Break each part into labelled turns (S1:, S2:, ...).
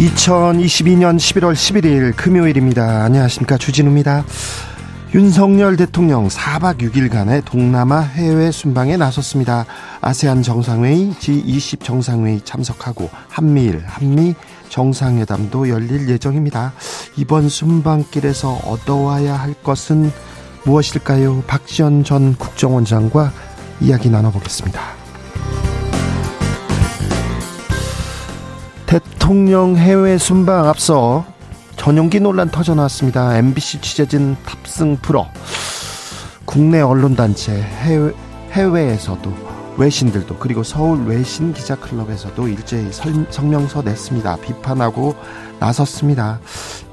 S1: 2022년 11월 11일 금요일입니다. 안녕하십니까. 주진우입니다. 윤석열 대통령 4박 6일간의 동남아 해외 순방에 나섰습니다. 아세안 정상회의, G20 정상회의 참석하고 한미일, 한미 정상회담도 열릴 예정입니다. 이번 순방길에서 얻어와야 할 것은 무엇일까요? 박지원 전 국정원장과 이야기 나눠보겠습니다. 대통령 해외 순방 앞서 전용기 논란 터져나왔습니다. MBC 취재진 탑승 프로 국내 언론단체 해외, 해외에서도 외신들도 그리고 서울 외신 기자 클럽에서도 일제히 성명서 냈습니다. 비판하고 나섰습니다.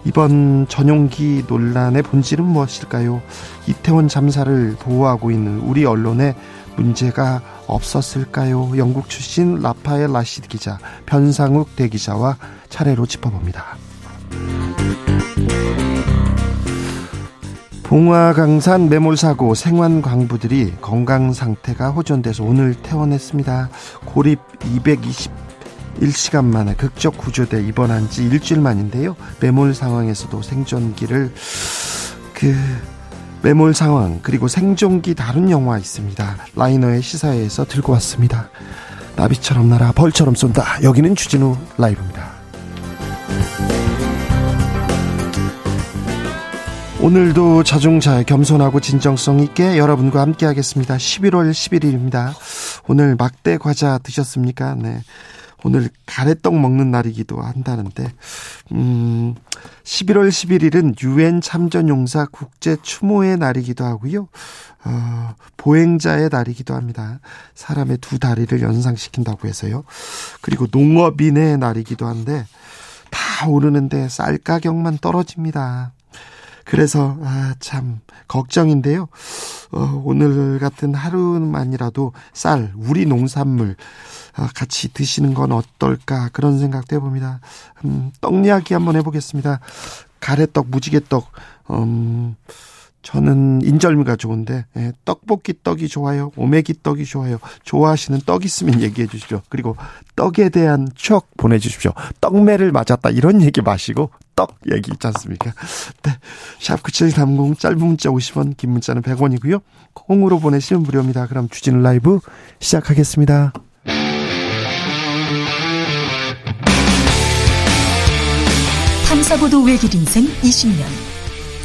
S1: 이번 전용기 논란의 본질은 무엇일까요? 이태원 잠사를 보호하고 있는 우리 언론의 문제가 없었을까요? 영국 출신 라파엘 라시드 기자, 변상욱 대기자와 차례로 짚어봅니다. 봉화강산 매몰사고 생환 광부들이 건강 상태가 호전돼서 오늘 퇴원했습니다. 고립 221시간 만에 극적 구조돼 입원한 지 일주일 만인데요. 매몰 상황에서도 생존기를 그 매몰 상황 그리고 생존기 다룬 영화 있습니다. 라이너의 시사회에서 들고 왔습니다. 나비처럼 날아 벌처럼 쏜다. 여기는 주진우 라이브입니다. 오늘도 자중잘 겸손하고 진정성 있게 여러분과 함께 하겠습니다. 11월 11일입니다. 오늘 막대 과자 드셨습니까? 네. 오늘 가래떡 먹는 날이기도 한다는데, 음, 11월 11일은 유엔 참전용사 국제 추모의 날이기도 하고요. 어, 보행자의 날이기도 합니다. 사람의 두 다리를 연상시킨다고 해서요. 그리고 농업인의 날이기도 한데, 다 오르는데 쌀 가격만 떨어집니다. 그래서 아, 참 걱정인데요. 어, 오늘 같은 하루만이라도 쌀, 우리 농산물 어, 같이 드시는 건 어떨까 그런 생각도 해봅니다. 음, 떡 이야기 한번 해보겠습니다. 가래떡, 무지개떡. 음, 저는 인절미가 좋은데 예, 떡볶이 떡이 좋아요. 오메기 떡이 좋아요. 좋아하시는 떡 있으면 얘기해 주십시오. 그리고 떡에 대한 추억 보내주십시오. 떡매를 맞았다 이런 얘기 마시고 떡 얘기 있지 않습니까? 네. 샵9730 짧은 문자 50원 긴 문자는 100원이고요. 콩으로 보내시면 무료입니다. 그럼 주진 라이브 시작하겠습니다.
S2: 탐사보도 외길 인생 20년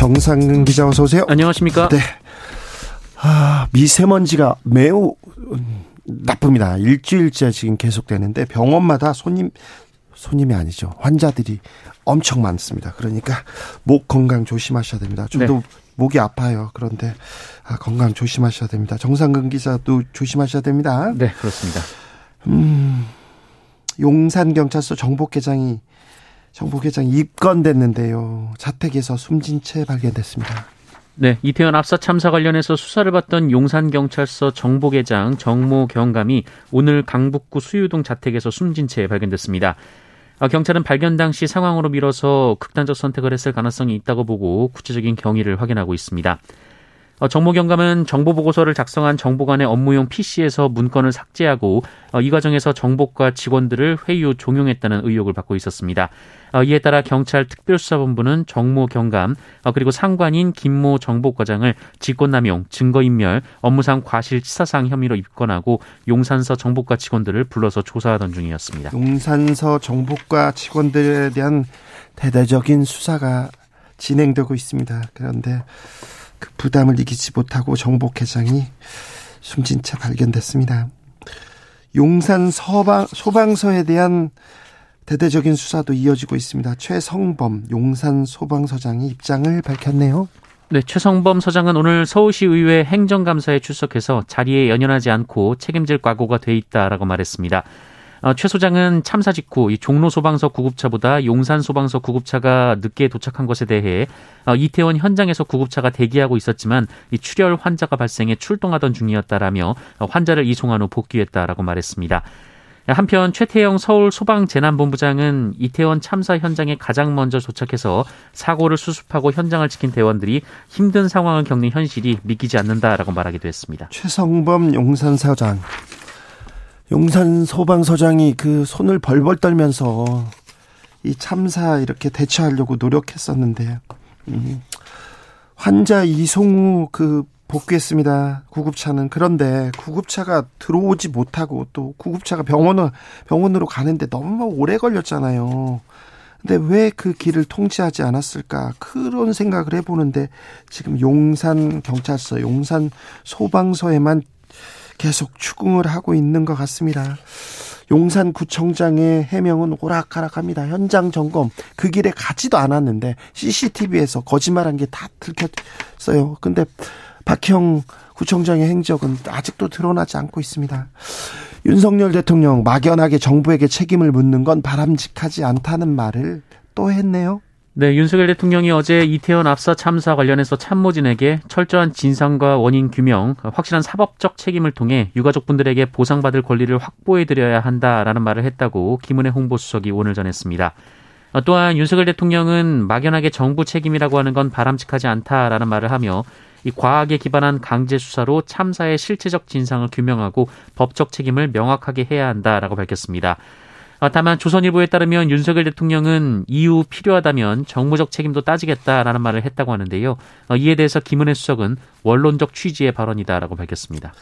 S1: 정상근 기자 어서 오세요.
S3: 안녕하십니까?
S1: 네. 아, 미세먼지가 매우 나쁩니다. 일주일째 지금 계속되는데 병원마다 손님 손님이 아니죠. 환자들이 엄청 많습니다. 그러니까 목 건강 조심하셔야 됩니다. 저도 네. 목이 아파요. 그런데 아, 건강 조심하셔야 됩니다. 정상근 기자도 조심하셔야 됩니다.
S3: 네, 그렇습니다.
S1: 음, 용산 경찰서 정복회장이 정복회장 입건됐는데요. 자택에서 숨진 채 발견됐습니다.
S3: 네, 이태원 압사 참사 관련해서 수사를 받던 용산경찰서 정복회장 정모 경감이 오늘 강북구 수유동 자택에서 숨진 채 발견됐습니다. 아, 경찰은 발견 당시 상황으로 밀어서 극단적 선택을 했을 가능성이 있다고 보고 구체적인 경위를 확인하고 있습니다. 어, 정모 경감은 정보 보고서를 작성한 정보관의 업무용 PC에서 문건을 삭제하고 어, 이 과정에서 정보과 직원들을 회유 후 종용했다는 의혹을 받고 있었습니다. 어, 이에 따라 경찰 특별수사본부는 정모 경감 그리고 상관인 김모 정보과장을 직권남용, 증거인멸, 업무상 과실치사상 혐의로 입건하고 용산서 정보과 직원들을 불러서 조사하던 중이었습니다.
S1: 용산서 정보과 직원들에 대한 대대적인 수사가 진행되고 있습니다. 그런데 그 부담을 이기지 못하고 정복 회장이 숨진 채 발견됐습니다. 용산 서방, 소방서에 대한 대대적인 수사도 이어지고 있습니다. 최성범 용산 소방서장이 입장을 밝혔네요.
S3: 네, 최성범 서장은 오늘 서울시의회 행정감사에 출석해서 자리에 연연하지 않고 책임질 각오가 돼 있다라고 말했습니다. 어, 최 소장은 참사 직후 이 종로 소방서 구급차보다 용산 소방서 구급차가 늦게 도착한 것에 대해 어, 이태원 현장에서 구급차가 대기하고 있었지만 이 출혈 환자가 발생해 출동하던 중이었다라며 어, 환자를 이송한 후 복귀했다라고 말했습니다. 한편 최태영 서울 소방재난본부장은 이태원 참사 현장에 가장 먼저 도착해서 사고를 수습하고 현장을 지킨 대원들이 힘든 상황을 겪는 현실이 믿기지 않는다라고 말하기도 했습니다.
S1: 최성범 용산사장 용산 소방서장이 그 손을 벌벌 떨면서 이 참사 이렇게 대처하려고 노력했었는데 음, 환자 이송 후그 복귀했습니다. 구급차는 그런데 구급차가 들어오지 못하고 또 구급차가 병원을 병원으로 가는데 너무 오래 걸렸잖아요. 근데 왜 그 길을 통제하지 않았을까? 그런 생각을 해보는데 지금 용산 경찰서, 용산 소방서에만 계속 추궁을 하고 있는 것 같습니다. 용산구청장의 해명은 오락가락합니다. 현장 점검 그 길에 가지도 않았는데 CCTV에서 거짓말한 게 다 들켰어요. 근데 박형 구청장의 행적은 아직도 드러나지 않고 있습니다. 윤석열 대통령 막연하게 정부에게 책임을 묻는 건 바람직하지 않다는 말을 또 했네요.
S3: 네, 윤석열 대통령이 어제 이태원 압사 참사 관련해서 참모진에게 철저한 진상과 원인 규명, 확실한 사법적 책임을 통해 유가족분들에게 보상받을 권리를 확보해드려야 한다라는 말을 했다고 김은혜 홍보수석이 오늘 전했습니다. 또한 윤석열 대통령은 막연하게 정부 책임이라고 하는 건 바람직하지 않다라는 말을 하며 이 과학에 기반한 강제 수사로 참사의 실체적 진상을 규명하고 법적 책임을 명확하게 해야 한다라고 밝혔습니다. 어, 다만 조선일보에 따르면 윤석열 대통령은 이후 필요하다면 정무적 책임도 따지겠다라는 말을 했다고 하는데요. 어, 이에 대해서 김은혜 수석은 원론적 취지의 발언이다라고 밝혔습니다.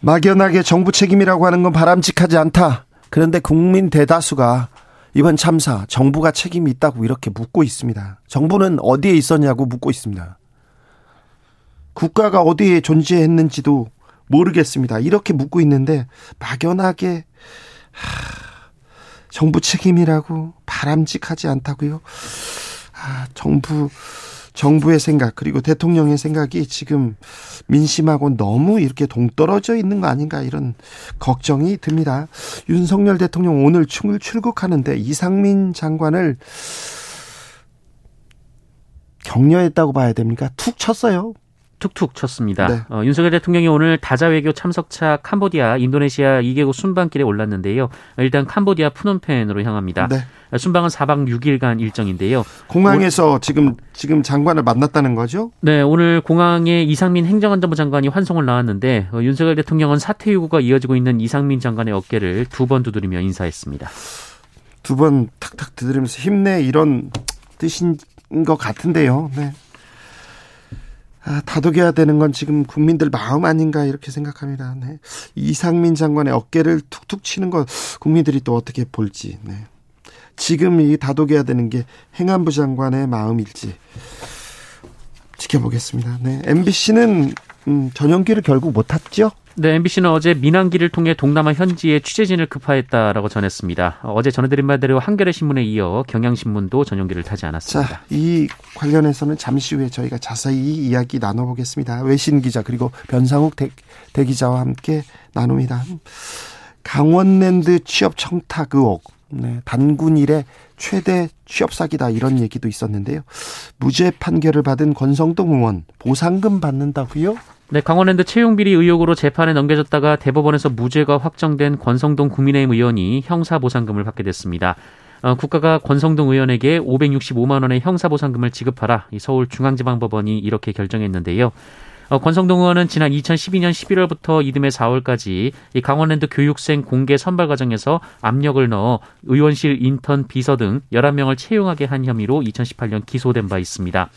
S1: 막연하게 정부 책임이라고 하는 건 바람직하지 않다. 그런데 국민 대다수가 이번 참사 정부가 책임이 있다고 이렇게 묻고 있습니다. 정부는 어디에 있었냐고 묻고 있습니다. 국가가 어디에 존재했는지도 모르겠습니다. 이렇게 묻고 있는데 막연하게 하... 정부 책임이라고 바람직하지 않다고요. 아, 정부 정부의 생각 그리고 대통령의 생각이 지금 민심하고 너무 이렇게 동떨어져 있는 거 아닌가 이런 걱정이 듭니다. 윤석열 대통령 오늘 출국하는데 이상민 장관을 격려했다고 봐야 됩니까? 툭 쳤어요.
S3: 툭툭 쳤습니다. 네. 어, 윤석열 대통령이 오늘 다자 외교 참석차 캄보디아, 인도네시아 2개국 순방길에 올랐는데요. 일단 캄보디아 푸놈펜으로 향합니다. 네. 순방은 4박 6일간 일정인데요.
S1: 공항에서 오 지금 지금 장관을 만났다는 거죠?
S3: 네, 오늘 공항에 이상민 행정안전부 장관이 환송을 나왔는데 어, 윤석열 대통령은 사퇴 요구가 이어지고 있는 이상민 장관의 어깨를 두 번 두드리며 인사했습니다.
S1: 두 번 탁탁 두드리면서 힘내 이런 뜻인 것 같은데요. 네. 아, 다독여야 되는 건 지금 국민들 마음 아닌가 이렇게 생각합니다. 네. 이상민 장관의 어깨를 툭툭 치는 거 국민들이 또 어떻게 볼지. 네. 지금 이 다독여야 되는 게 행안부 장관의 마음일지 지켜보겠습니다. 네. MBC는 음, 전용기를 결국 못 탔죠?
S3: 네, MBC는 어제 민항기를 통해 동남아 현지에 취재진을 급파했다라고 전했습니다. 어제 전해드린 바대로 한겨레 신문에 이어 경향신문도 전용기를 타지 않았습니다.
S1: 자, 이 관련해서는 잠시 후에 저희가 자세히 이야기 나눠보겠습니다. 외신 기자 그리고 변상욱 대, 대기자와 함께 나눕니다. 강원랜드 취업 청탁 의혹, 네, 단군 일의 최대 취업 사기다 이런 얘기도 있었는데요. 무죄 판결을 받은 권성동 의원 보상금 받는다고요?
S3: 네, 강원랜드 채용 비리 의혹으로 재판에 넘겨졌다가 대법원에서 무죄가 확정된 권성동 국민의힘 의원이 형사 보상금을 받게 됐습니다. 어, 국가가 권성동 의원에게 565만 원의 형사 보상금을 지급하라 이 서울중앙지방법원이 이렇게 결정했는데요. 어, 권성동 의원은 지난 2012년 11월부터 이듬해 4월까지 이 강원랜드 교육생 공개 선발 과정에서 압력을 넣어 의원실 인턴 비서 등 11명을 채용하게 한 혐의로 2018년 기소된 바 있습니다.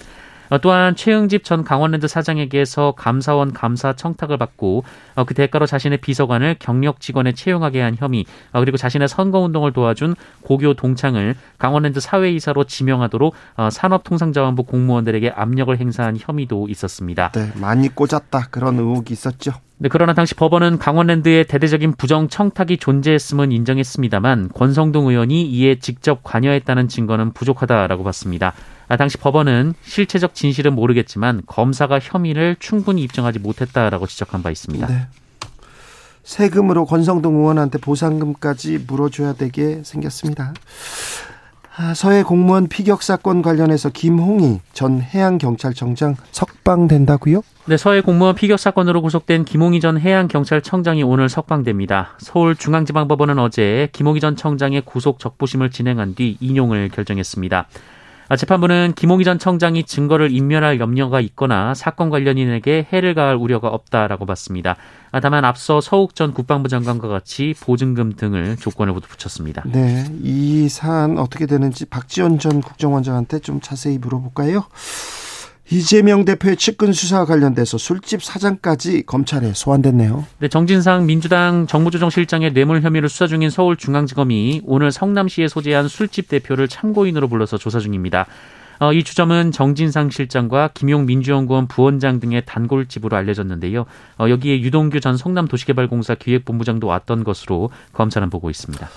S3: 어, 또한 최응집 전 강원랜드 사장에게서 감사원 감사 청탁을 받고 어, 그 대가로 자신의 비서관을 경력 직원에 채용하게 한 혐의 어, 그리고 자신의 선거운동을 도와준 고교 동창을 강원랜드 사회이사로 지명하도록 산업통상자원부 공무원들에게 압력을 행사한 혐의도 있었습니다.
S1: 네, 많이 꽂았다 그런 의혹이 있었죠.
S3: 네, 그러나 당시 법원은 강원랜드의 대대적인 부정 청탁이 존재했음은 인정했습니다만 권성동 의원이 이에 직접 관여했다는 증거는 부족하다라고 봤습니다. 아, 당시 법원은 실체적 진실은 모르겠지만 검사가 혐의를 충분히 입증하지 못했다라고 지적한 바 있습니다. 네.
S1: 세금으로 권성동 의원한테 보상금까지 물어줘야 되게 생겼습니다. 아, 서해 공무원 피격 사건 관련해서 김홍희 전 해양경찰청장 석방된다고요?
S3: 네, 서해 공무원 피격 사건으로 구속된 김홍희 전 해양경찰청장이 오늘 석방됩니다. 서울중앙지방법원은 어제 김홍희 전 청장의 구속 적부심을 진행한 뒤 인용을 결정했습니다. 아, 재판부는 김홍희 전 청장이 증거를 인멸할 염려가 있거나 사건 관련인에게 해를 가할 우려가 없다라고 봤습니다. 아, 다만 앞서 서욱 전 국방부 장관과 같이 보증금 등을 조건을 모두 붙였습니다.
S1: 네, 이 사안 어떻게 되는지 박지원 전 국정원장한테 좀 자세히 물어볼까요? 이재명 대표의 측근 수사와 관련돼서 술집 사장까지 검찰에 소환됐네요.
S3: 네, 정진상 민주당 정무조정실장의 뇌물 혐의를 수사 중인 서울중앙지검이 오늘 성남시에 소재한 술집 대표를 참고인으로 불러서 조사 중입니다. 어, 이 주점은 정진상 실장과 김용 민주연구원 부원장 등의 단골집으로 알려졌는데요. 어, 여기에 유동규 전 성남도시개발공사 기획본부장도 왔던 것으로 검찰은 보고 있습니다.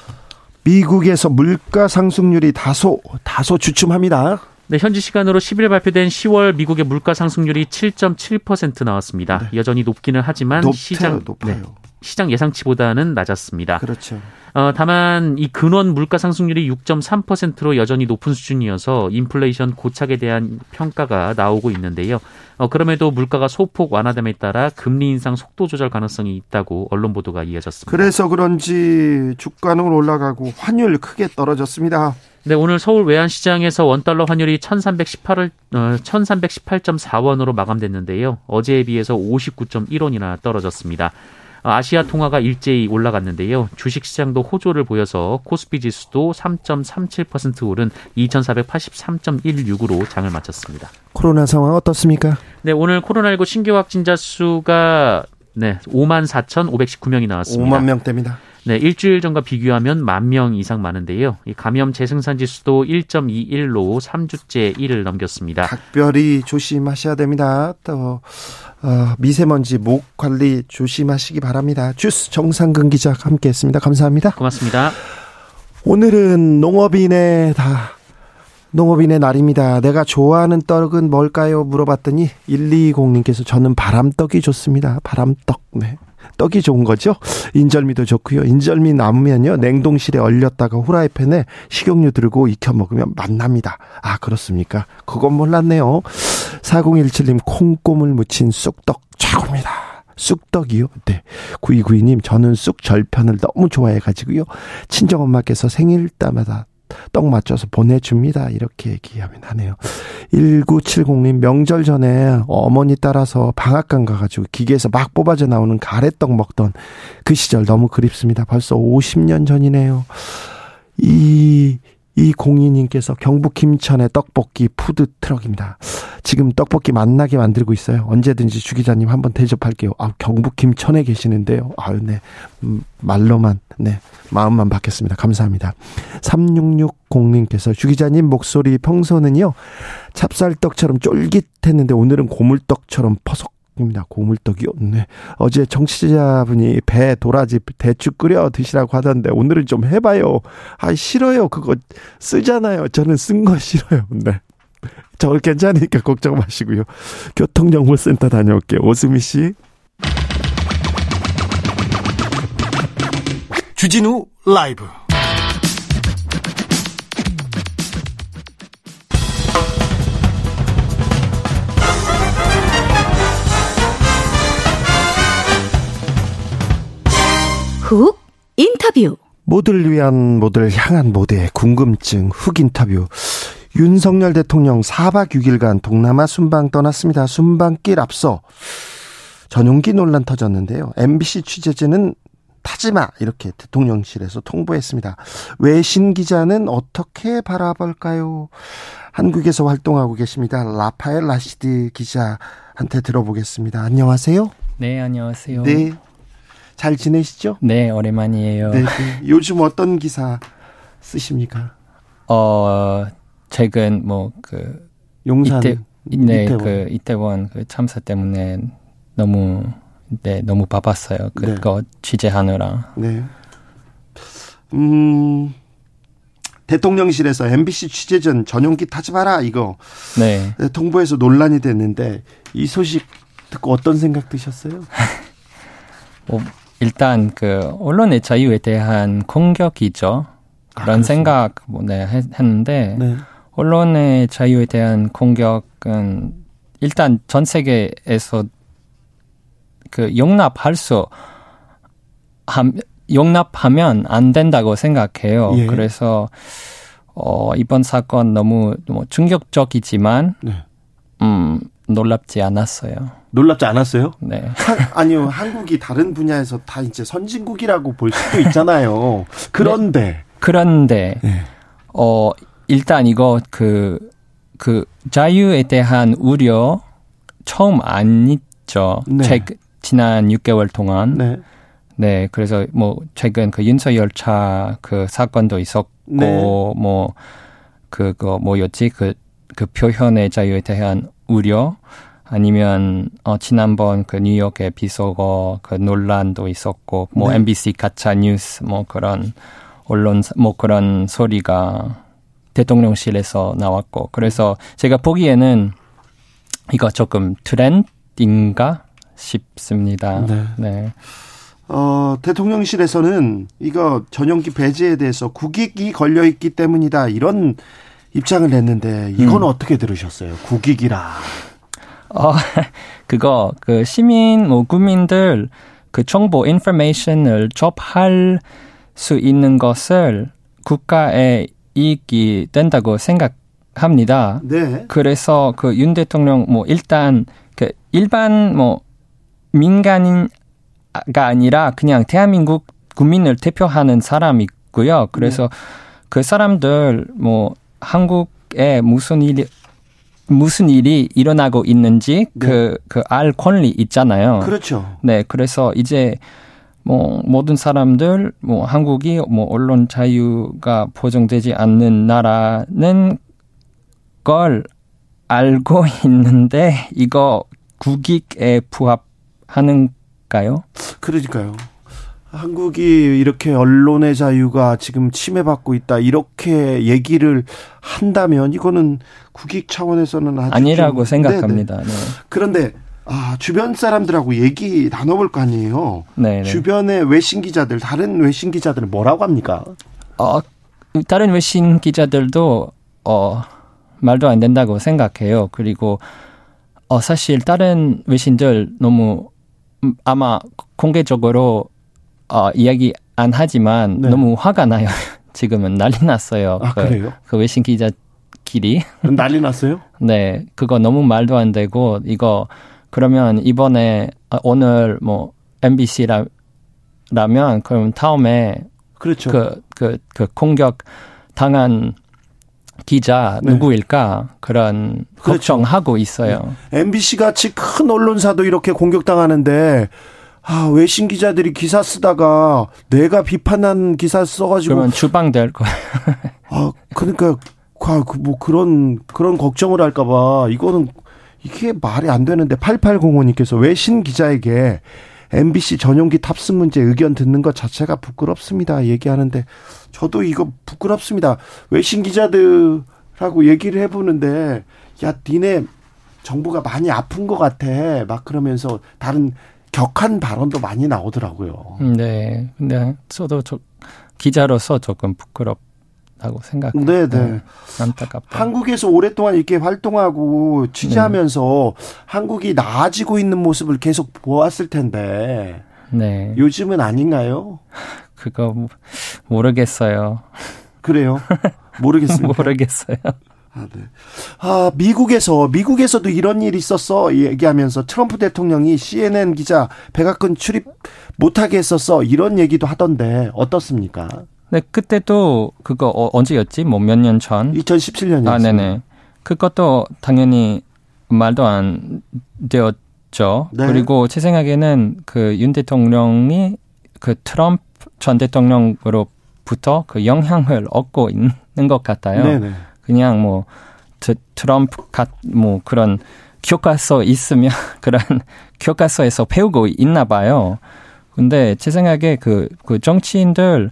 S1: 미국에서 물가 상승률이 다소 다소 주춤합니다.
S3: 네, 현지 시간으로 10일 발표된 10월 미국의 물가 상승률이 7.7% 나왔습니다. 네. 여전히 높기는 하지만
S1: 높아요, 시장 높아요. 네,
S3: 시장 예상치보다는 낮았습니다.
S1: 그렇죠.
S3: 어, 다만 이 근원 물가 상승률이 6.3%로 여전히 높은 수준이어서 인플레이션 고착에 대한 평가가 나오고 있는데요. 어, 그럼에도 물가가 소폭 완화됨에 따라 금리 인상 속도 조절 가능성이 있다고 언론 보도가 이어졌습니다.
S1: 그래서 그런지 주가는 올라가고 환율 크게 떨어졌습니다.
S3: 네, 오늘 서울 외환시장에서 원달러 환율이 1318을, 어, 1318.4원으로 마감됐는데요. 어제에 비해서 59.1원이나 떨어졌습니다. 아시아 통화가 일제히 올라갔는데요. 주식시장도 호조를 보여서 코스피 지수도 3.37% 오른 2,483.16으로 장을 마쳤습니다.
S1: 코로나 상황 어떻습니까?
S3: 네, 오늘 코로나19 신규 확진자 수가 네, 5만 4,519명이 나왔습니다.
S1: 5만 명대입니다.
S3: 네, 일주일 전과 비교하면 만 명 이상 많은데요. 이 감염 재생산 지수도 1.21로 3주째 1을 넘겼습니다.
S1: 각별히 조심하셔야 됩니다. 또 어, 미세먼지 목 관리 조심하시기 바랍니다. 주스 정상근 기자 함께했습니다. 감사합니다.
S3: 고맙습니다.
S1: 오늘은 농업인의 다 농업인의 날입니다. 내가 좋아하는 떡은 뭘까요? 물어봤더니 120님께서 저는 바람떡이 좋습니다. 바람떡. 네. 떡이 좋은 거죠. 인절미도 좋고요. 인절미 남으면요. 냉동실에 얼렸다가 후라이팬에 식용유 들고 익혀 먹으면 맛납니다. 아, 그렇습니까? 그건 몰랐네요. 4017님 콩고물 묻힌 쑥떡 최고입니다. 쑥떡이요? 네. 9292님, 저는 쑥 절편을 너무 좋아해가지고요. 친정엄마께서 생일 때마다 떡 맞춰서 보내줍니다. 이렇게 얘기하면 하네요. 1970님 명절 전에 어머니 따라서 방앗간 가가지고 기계에서 막 뽑아져 나오는 가래떡 먹던 그 시절 너무 그립습니다. 벌써 50년 전이네요. 이, 이 공인님께서 경북 김천의 떡볶이 푸드 트럭입니다. 지금 떡볶이 맛나게 만들고 있어요. 언제든지 주 기자님 한번 대접할게요. 아, 경북 김천에 계시는데요. 아유, 네. 음, 말로만, 네. 마음만 받겠습니다. 감사합니다. 3660님께서 주 기자님 목소리 평소는요. 찹쌀떡처럼 쫄깃했는데 오늘은 고물떡처럼 퍼석 입니다. 고물떡이요. 네. 어제 정치자분이 배 도라지 대추 끓여 드시라고 하던데 오늘은 좀 해봐요. 아 싫어요. 그거 쓰잖아요. 저는 쓴 거 싫어요. 네. 저 괜찮으니까 걱정 마시고요. 교통정보센터 다녀올게요. 오수미 씨.
S4: 주진우 라이브.
S2: 훅 인터뷰.
S1: 모두를 위한 모두를 향한 모두의 궁금증 훅 인터뷰. 윤석열 대통령 4박 6일간 동남아 순방 떠났습니다. 순방길 앞서 전용기 논란 터졌는데요. MBC 취재진은 타지마 이렇게 대통령실에서 통보했습니다. 외신 기자는 어떻게 바라볼까요? 한국에서 활동하고 계십니다. 라파엘 라시드 기자한테 들어보겠습니다. 안녕하세요.
S4: 네, 안녕하세요.
S1: 네. 잘 지내시죠?
S4: 네, 오랜만이에요. 네, 네.
S1: 요즘 어떤 기사 쓰십니까?
S4: 어, 최근 뭐 그
S1: 용산
S4: 이태, 네, 이태원. 그 이태원 그 참사 때문에 너무 네, 너무 바빴어요. 그거 네. 취재하느라.
S1: 네. 음. 대통령실에서 MBC 취재전 전용기 타지 마라 이거 네. 네. 통보해서 논란이 됐는데 이 소식 듣고 어떤 생각 드셨어요?
S4: 뭐 일단 그 언론의 자유에 대한 공격이죠. 그런 아, 생각 뭐 네, 했는데 네. 언론의 자유에 대한 공격은 일단 전 세계에서 그 용납할 수 함, 용납하면 안 된다고 생각해요. 예. 그래서 어 이번 사건 너무 뭐 충격적이지만 네. 음 놀랍지 않았어요.
S1: 놀랍지 않았어요?
S4: 네.
S1: 한, 아니요, 한국이 다른 분야에서 다 이제 선진국이라고 볼 수도 있잖아요. 그런데. 네.
S4: 그런데, 네. 어, 일단 이거 그, 그 자유에 대한 우려 처음 안 있죠. 네. 책, 지난 6개월 동안. 네. 네, 그래서 뭐 최근 그 윤서 열차 그 사건도 있었고 네. 뭐 그거 뭐였지 그그 그 표현의 자유에 대한 우려 아니면 어 지난번 그 뉴욕의 비속어 그 논란도 있었고 뭐 네. MBC 가짜 뉴스 뭐 그런 언론 뭐 그런 소리가 대통령실에서 나왔고 그래서 제가 보기에는 이거 조금 트렌드인가 싶습니다. 네. 네.
S1: 어, 대통령실에서는 이거 전용기 배제에 대해서 국익이 걸려 있기 때문이다. 이런 입장을 냈는데 이건 음. 어떻게 들으셨어요? 국익이라.
S4: 어, 그거 그 시민 뭐 국민들 그 정보 인포메이션을 접할 수 있는 것을 국가의 이익이 된다고 생각합니다. 네. 그래서 그 윤 대통령 뭐 일단 그 일반 뭐 민간인가 아니라 그냥 대한민국 국민을 대표하는 사람이고요. 그래서 네. 그 사람들 뭐 한국에 무슨 일이 무슨 일이 일어나고 있는지 네. 그, 그알 권리 있잖아요.
S1: 그렇죠.
S4: 네. 그래서 이제 뭐 모든 사람들 뭐 한국이 뭐 언론 자유가 보장되지 않는 나라는 걸 알고 있는데 이거 국익에 부합 하는가요?
S1: 그러니까요. 한국이 이렇게 언론의 자유가 지금 침해받고 있다 이렇게 얘기를 한다면 이거는 국익 차원에서는
S4: 아니라고 생각합니다. 네.
S1: 그런데 아, 주변 사람들하고 얘기 나눠볼 거 아니에요. 네. 주변의 외신 기자들, 다른 외신 기자들은 뭐라고 합니까?
S4: 어, 다른 외신 기자들도 어 말도 안 된다고 생각해요. 그리고 어 사실 다른 외신들 너무 음, 아마 공개적으로 어, 이야기 안 하지만 네. 너무 화가 나요. 지금은 난리 났어요.
S1: 아, 그, 그래요?
S4: 그 외신 기자끼리.
S1: 난리 났어요?
S4: 네. 그거 너무 말도 안 되고, 이거, 그러면 이번에, 아, 오늘 뭐, MBC라, 라면, 그럼 다음에.
S1: 그렇죠.
S4: 그, 그, 그 공격 당한 기자 네. 누구일까 그런 그렇죠. 걱정하고 있어요.
S1: 네. MBC 같이 큰 언론사도 이렇게 공격당하는데 아, 외신 기자들이 기사 쓰다가 내가 비판한 기사 써가지고.
S4: 그러면 주방될 거야.
S1: 아, 그러니까, 그, 뭐 그런, 그런 걱정을 할까봐 이거는 이게 말이 안 되는데 8805님께서 외신 기자에게 MBC 전용기 탑승 문제 의견 듣는 것 자체가 부끄럽습니다. 얘기하는데 저도 이거 부끄럽습니다. 외신 기자들하고 얘기를 해보는데 야, 니네 정부가 많이 아픈 것 같아. 막 그러면서 다른 격한 발언도 많이 나오더라고요.
S4: 네. 근데 저도 저 기자로서 조금 부끄럽 다고 생각해요. 네, 네. 안타깝다.
S1: 한국에서 오랫동안 이렇게 활동하고 취재하면서 네. 한국이 나아지고 있는 모습을 계속 보았을 텐데. 네. 요즘은 아닌가요?
S4: 그거 모르겠어요.
S1: 그래요? 모르겠습니다.
S4: 모르겠어요.
S1: 아, 네. 아, 미국에서, 미국에서도 이런 일이 있었어. 얘기하면서 트럼프 대통령이 CNN 기자 백악관 출입 못하게 했었어. 이런 얘기도 하던데, 어떻습니까?
S4: 네, 그때도 그거 어, 언제였지? 뭐 몇 년 전?
S1: 2017년이었어요.
S4: 아, 네네. 그것도 당연히 말도 안 되었죠. 네. 그리고 제 생각에는 그 윤 대통령이 그 트럼프 전 대통령으로부터 그 영향을 얻고 있는 것 같아요. 네네. 그냥 뭐 트럼프 같뭐 그런 교과서 있으면 그런 교과서에서 배우고 있나 봐요. 근데 제 생각에 그, 그 정치인들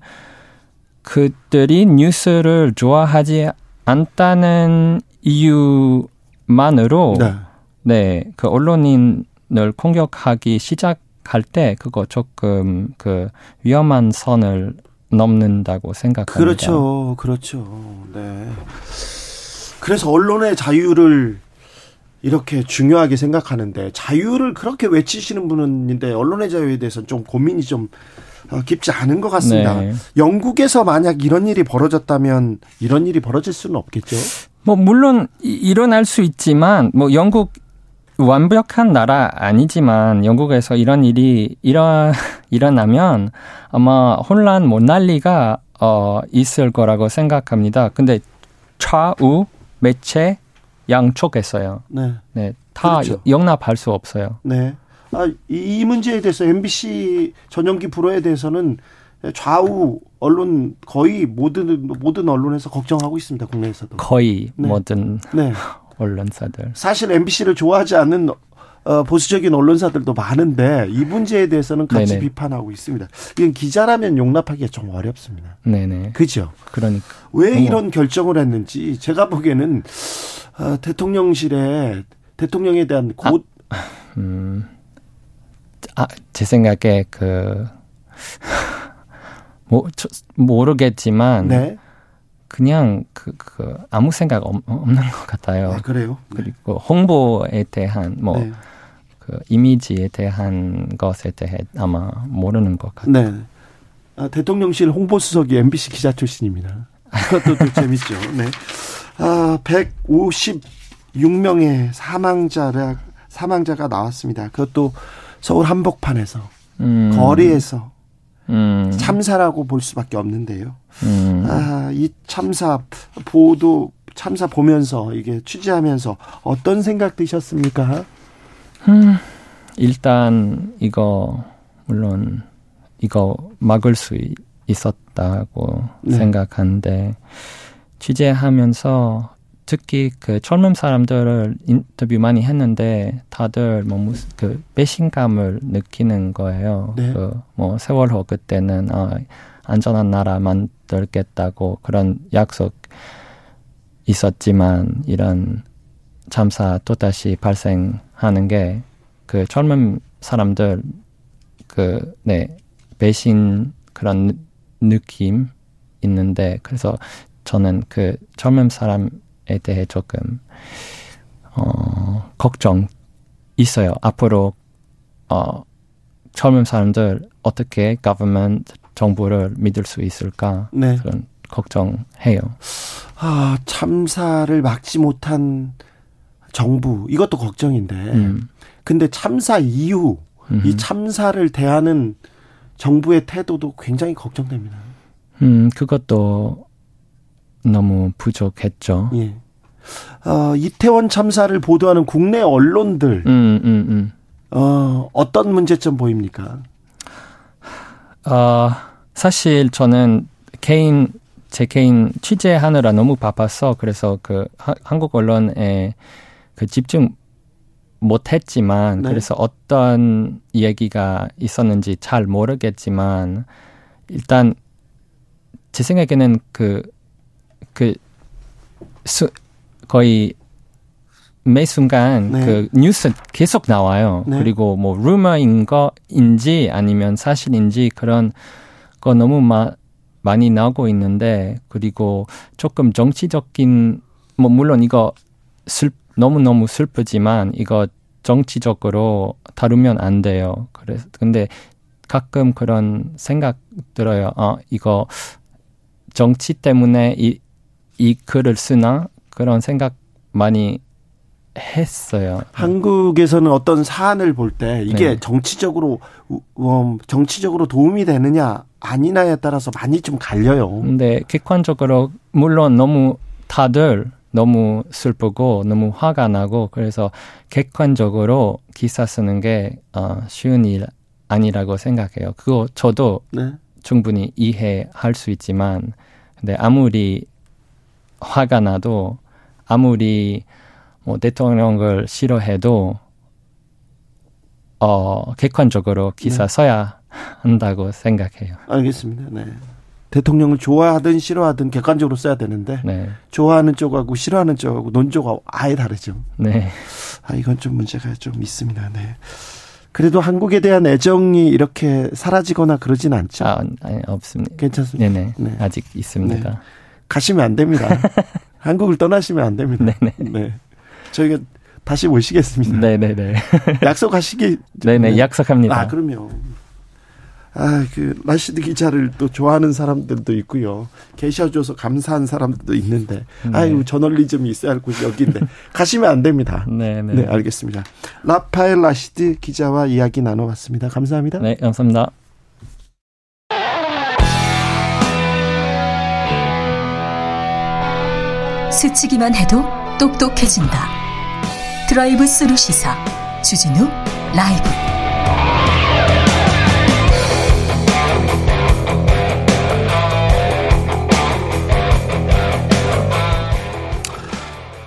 S4: 그들이 뉴스를 좋아하지 않다는 이유만으로 네, 네 그 언론인을 공격하기 시작할 때 그거 조금 그 위험한 선을 넘는다고 생각합니다.
S1: 그렇죠. 그렇죠. 네. 그래서 언론의 자유를 이렇게 중요하게 생각하는데 자유를 그렇게 외치시는 분인데 언론의 자유에 대해서는 좀 고민이 좀 어, 깊지 않은 것 같습니다. 네. 영국에서 만약 이런 일이 벌어졌다면 이런 일이 벌어질 수는 없겠죠.
S4: 뭐 물론 일어날 수 있지만 뭐 영국 완벽한 나라 아니지만 영국에서 이런 일이 일어 일어나면 아마 혼란 못 난리가 어 있을 거라고 생각합니다. 근데 좌우 매체 양쪽에서요. 네. 네. 다 그렇죠. 용납할 수 없어요.
S1: 네. 아, 이 문제에 대해서 MBC 전용기 불어에 대해서는 좌우 언론 거의 모든 모든 언론에서 걱정하고 있습니다. 국내에서도
S4: 거의 네. 모든 네. 언론사들
S1: 사실 MBC를 좋아하지 않는 어, 보수적인 언론사들도 많은데 이 문제에 대해서는 같이 네네. 비판하고 있습니다. 이건 기자라면 용납하기가 좀 어렵습니다.
S4: 네네.
S1: 그죠?
S4: 그러니까
S1: 왜 이런 결정을 했는지 제가 보기에는 어, 대통령실에 대통령에 대한 곧 아, 음.
S4: 아, 제 생각에 그, 뭐, 저, 모르겠지만. 네. 그냥 그, 그, 아무 생각 없, 없는 것 같아요.
S1: 아, 그래요?
S4: 네. 그리고 홍보에 대한, 뭐, 네. 그, 이미지에 대한 것에 대해 아마 모르는 것 같아요. 네.
S1: 아, 대통령실 홍보수석이 MBC 기자 출신입니다. 그것도 또 재밌죠. 네. 아, 156명의 사망자가, 사망자가 나왔습니다. 그것도 서울 한복판에서 음. 거리에서 음. 참사라고 볼 수밖에 없는데요. 음. 아, 이 참사 보도 참사 보면서 이게 취재하면서 어떤 생각 드셨습니까?
S4: 음, 일단 이거 물론 이거 막을 수 있었다고 네. 생각하는데 취재하면서 특히 그 젊은 사람들을 인터뷰 많이 했는데 다들 뭐 무슨 그 배신감을 느끼는 거예요. 네. 그뭐 세월호 그때는 아 안전한 나라 만들겠다고 그런 약속 있었지만 이런 참사 또 다시 발생하는 게 그 젊은 사람들 그 네 배신 그런 느낌 있는데 그래서 저는 그 젊은 사람 에 대해 조금 어, 걱정 있어요. 앞으로 어, 젊은 사람들 어떻게 government 정부를 믿을 수 있을까 네. 그런 걱정해요.
S1: 아 참사를 막지 못한 정부 이것도 걱정인데 음. 근데 참사 이후 음흠. 이 참사를 대하는 정부의 태도도 굉장히 걱정됩니다.
S4: 음 그것도 너무 부족했죠. 예.
S1: 어, 이태원 참사를 보도하는 국내 언론들, 음, 음, 음. 어, 어떤 문제점 보입니까?
S4: 어, 사실 저는 개인, 제 개인 취재하느라 너무 바빠서 그래서 그 하, 한국 언론에 그 집중 못했지만 네. 그래서 어떤 얘기가 있었는지 잘 모르겠지만 일단 제 생각에는 그그 수, 거의 매 순간 네. 그 뉴스 계속 나와요. 네. 그리고 뭐 루머인 거인지 아니면 사실인지 그런 거 너무 마, 많이 나오고 있는데 그리고 조금 정치적인 뭐 물론 이거 슬 너무 너무 슬프지만 이거 정치적으로 다루면 안 돼요. 그래서 근데 가끔 그런 생각 들어요. 어 이거 정치 때문에 이, 이 글을 쓰나 그런 생각 많이 했어요.
S1: 한국에서는 어떤 사안을 볼 때 이게 네. 정치적으로 음, 정치적으로 도움이 되느냐 아니냐에 따라서 많이 좀 갈려요.
S4: 근데 객관적으로 물론 너무 다들 너무 슬프고 너무 화가 나고 그래서 객관적으로 기사 쓰는 게 어, 쉬운 일 아니라고 생각해요. 그거 저도 네. 충분히 이해할 수 있지만 근데 아무리 화가 나도 아무리 뭐 대통령을 싫어해도 어 객관적으로 기사 네. 써야 한다고 생각해요.
S1: 알겠습니다. 네. 대통령을 좋아하든 싫어하든 객관적으로 써야 되는데 네. 좋아하는 쪽하고 싫어하는 쪽하고 논조가 아예 다르죠. 네. 아 이건 좀 문제가 좀 있습니다. 네. 그래도 한국에 대한 애정이 이렇게 사라지거나 그러진 않죠.
S4: 아, 아니, 없습니다.
S1: 괜찮습니다.
S4: 네네. 네. 아직 있습니다. 네.
S1: 가시면 안 됩니다. 한국을 떠나시면 안 됩니다. 네네. 네. 저희가 다시 모시겠습니다.
S4: 네네네.
S1: 약속하시기.
S4: 네네, 네. 약속합니다.
S1: 아, 그럼요. 아, 그, 라시드 기자를 또 좋아하는 사람들도 있고요. 계셔줘서 감사한 사람들도 있는데, 네. 아유, 저널리즘이 있어야 할 곳이 여기인데, 가시면 안 됩니다. 네, 네. 네, 알겠습니다. 라파엘 라시드 기자와 이야기 나눠봤습니다. 감사합니다.
S4: 네, 감사합니다.
S2: 스치기만 해도 똑똑해진다. 드라이브 스루 시사 주진우 라이브.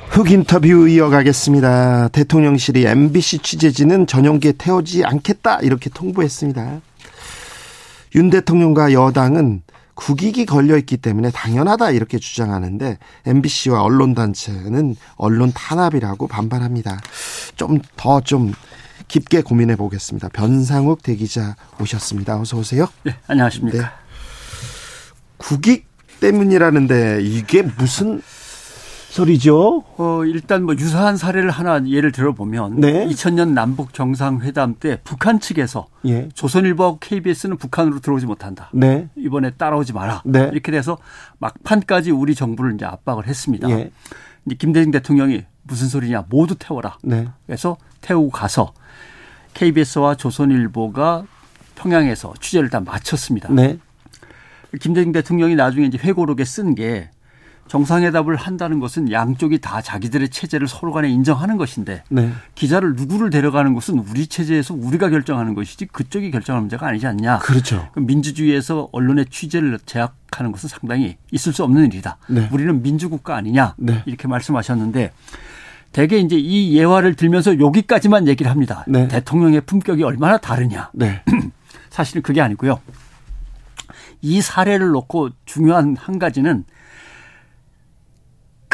S1: 훅 인터뷰 이어가겠습니다. 대통령실이 MBC 취재진은 전용기에 태우지 않겠다 이렇게 통보했습니다. 윤 대통령과 여당은 국익이 걸려 있기 때문에 당연하다 이렇게 주장하는데 MBC와 언론 단체는 언론 탄압이라고 반발합니다. 좀 더좀 좀 깊게 고민해 보겠습니다. 변상욱 대기자 오셨습니다. 어서 오세요.
S5: 네, 안녕하십니까. 네.
S1: 국익 때문이라는데 이게 무슨 소리죠?
S5: 어, 일단 뭐 유사한 사례를 하나 예를 들어보면 네. 2000년 남북 정상회담 때 북한 측에서 예. 조선일보하고 KBS는 북한으로 들어오지 못한다. 네. 이번에 따라오지 마라. 네. 이렇게 돼서 막판까지 우리 정부를 이제 압박을 했습니다. 예. 이제 김대중 대통령이 무슨 소리냐 모두 태워라. 네. 그래서 태우고 가서 KBS와 조선일보가 평양에서 취재를 다 마쳤습니다. 네. 김대중 대통령이 나중에 이제 회고록에 쓴 게 정상회담을 한다는 것은 양쪽이 다 자기들의 체제를 서로 간에 인정하는 것인데 네. 기자를 누구를 데려가는 것은 우리 체제에서 우리가 결정하는 것이지 그쪽이 결정하는 문제가 아니지 않냐.
S1: 그렇죠.
S5: 민주주의에서 언론의 취재를 제약하는 것은 상당히 있을 수 없는 일이다. 네. 우리는 민주국가 아니냐. 네. 이렇게 말씀하셨는데 대개 이제 이 예화를 들면서 여기까지만 얘기를 합니다. 네. 대통령의 품격이 얼마나 다르냐. 네. 사실은 그게 아니고요. 이 사례를 놓고 중요한 한 가지는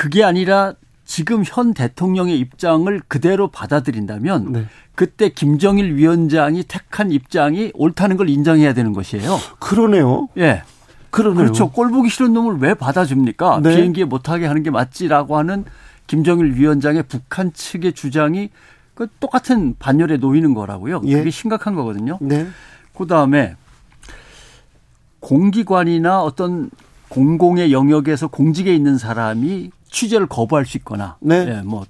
S5: 그게 아니라 지금 현 대통령의 입장을 그대로 받아들인다면 네. 그때 김정일 위원장이 택한 입장이 옳다는 걸 인정해야 되는 것이에요.
S1: 그러네요.
S5: 예. 그러네요. 그렇죠. 꼴 보기 싫은 놈을 왜 받아줍니까? 네. 비행기에 못하게 하는 게 맞지라고 하는 김정일 위원장의 북한 측의 주장이 그 똑같은 반열에 놓이는 거라고요. 예. 그게 심각한 거거든요. 네. 그 다음에 공기관이나 어떤 공공의 영역에서 공직에 있는 사람이 취재를 거부할 수 있거나 네. 예, 뭐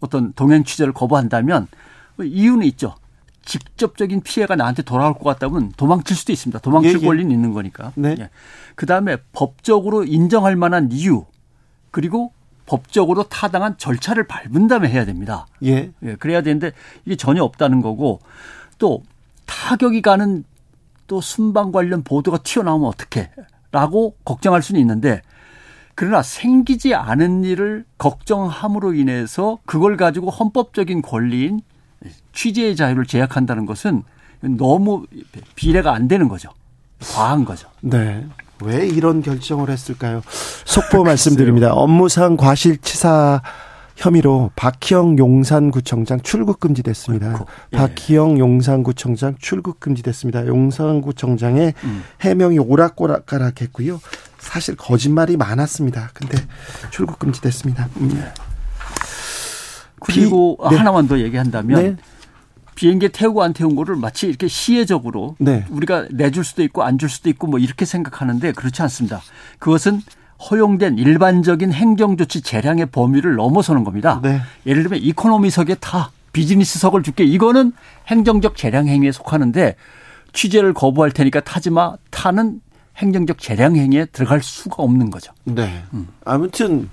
S5: 어떤 동행 취재를 거부한다면 이유는 있죠. 직접적인 피해가 나한테 돌아올 것 같다면 도망칠 수도 있습니다. 도망칠 예, 예. 권리는 있는 거니까. 네. 예. 그 다음에 법적으로 인정할 만한 이유 그리고 법적으로 타당한 절차를 밟은 다음에 해야 됩니다. 예. 예. 그래야 되는데 이게 전혀 없다는 거고 또 타격이 가는 또 순방 관련 보도가 튀어나오면 어떻게? 라고 걱정할 수는 있는데 그러나 생기지 않은 일을 걱정함으로 인해서 그걸 가지고 헌법적인 권리인 취재의 자유를 제약한다는 것은 너무 비례가 안 되는 거죠. 과한 거죠.
S1: 네. 왜 이런 결정을 했을까요? 속보 말씀드립니다. 업무상 과실치사 혐의로 박희영 용산구청장 출국 금지됐습니다. 예. 박희영 용산구청장 출국 금지됐습니다. 용산구청장의 음. 해명이 오락가락했고요. 사실 거짓말이 많았습니다. 근데 출국 금지 됐습니다. 음. 네.
S5: 그리고 비, 네. 하나만 더 얘기한다면 네. 비행기에 태우고 안 태운 거를 마치 이렇게 시혜적으로 네. 우리가 내줄 수도 있고 안 줄 수도 있고 뭐 이렇게 생각하는데 그렇지 않습니다. 그것은 허용된 일반적인 행정조치 재량의 범위를 넘어서는 겁니다. 네. 예를 들면 이코노미석에 타, 비즈니스석을 줄게. 이거는 행정적 재량 행위에 속하는데 취재를 거부할 테니까 타지 마. 타는 행정적 재량 행위에 들어갈 수가 없는 거죠.
S1: 네. 음. 아무튼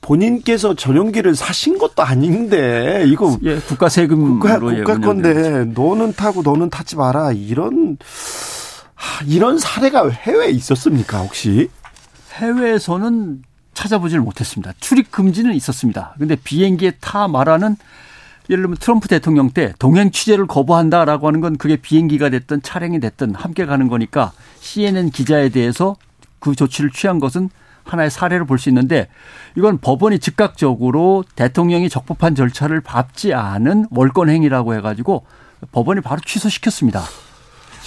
S1: 본인께서 전용기를 사신 것도 아닌데 이거
S5: 예, 국가 세금으로
S1: 국가, 국가 건데 너는 타고 너는 타지 마라 이런 이런 사례가 해외에 있었습니까 혹시?
S5: 해외에서는 찾아보지를 못했습니다. 출입 금지는 있었습니다. 근데 비행기에 타 말하는 예를 들면 트럼프 대통령 때 동행 취재를 거부한다라고 하는 건 그게 비행기가 됐든 차량이 됐든 함께 가는 거니까 CNN 기자에 대해서 그 조치를 취한 것은 하나의 사례를 볼수 있는데 이건 법원이 즉각적으로 대통령이 적법한 절차를 밟지 않은 월권 행위라고 해가지고 법원이 바로 취소시켰습니다.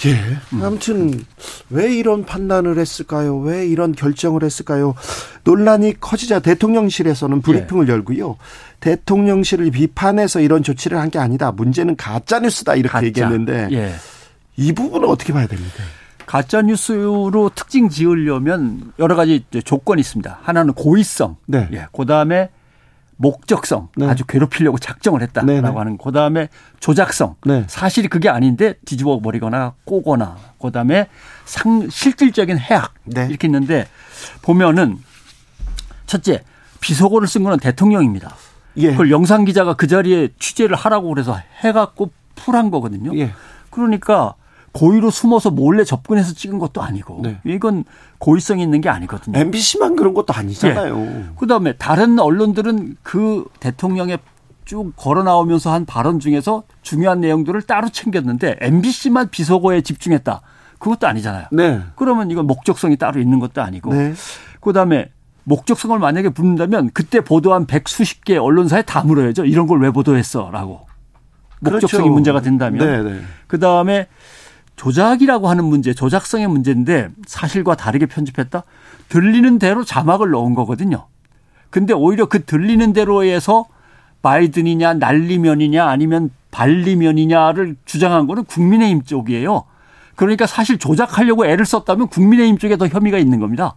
S1: 예. 아무튼 왜 이런 판단을 했을까요? 왜 이런 결정을 했을까요? 논란이 커지자 대통령실에서는 브리핑을 예. 열고요. 대통령실을 비판해서 이런 조치를 한 게 아니다. 문제는 가짜 뉴스다 이렇게 가짜. 얘기했는데 예. 이 부분은 어떻게 봐야 됩니까?
S5: 가짜 뉴스로 특징 지으려면 여러 가지 조건이 있습니다. 하나는 고의성. 네. 예. 그다음에 목적성 네. 아주 괴롭히려고 작정을 했다라고 네네. 네. 하는 그다음에 조작성 네. 사실이 그게 아닌데 뒤집어 버리거나 꼬거나 그다음에 상 실질적인 해악 네. 이렇게 있는데 보면은 첫째 비속어를 쓴 거는 대통령입니다. 예. 그걸 영상 기자가 그 자리에 취재를 하라고 그래서 해갖고 풀한 거거든요. 예. 그러니까 고의로 숨어서 몰래 접근해서 찍은 것도 아니고 네. 이건 고의성이 있는 게 아니거든요.
S1: MBC만 그런 것도 아니잖아요. 네.
S5: 그다음에 다른 언론들은 그 대통령의 쭉 걸어 나오면서 한 발언 중에서 중요한 내용들을 따로 챙겼는데 MBC만 비속어에 집중했다. 그것도 아니잖아요. 네. 그러면 이건 목적성이 따로 있는 것도 아니고. 네. 그다음에 목적성을 만약에 묻는다면 그때 보도한 백 수십 개 언론사에 다 물어야죠. 이런 걸 왜 보도했어라고. 목적성이 그렇죠. 문제가 된다면. 네, 네. 그다음에 조작이라고 하는 문제, 조작성의 문제인데 사실과 다르게 편집했다? 들리는 대로 자막을 넣은 거거든요. 근데 오히려 그 들리는 대로에서 바이든이냐 날리면이냐 아니면 발리면이냐를 주장한 거는 국민의힘 쪽이에요. 그러니까 사실 조작하려고 애를 썼다면 국민의힘 쪽에 더 혐의가 있는 겁니다.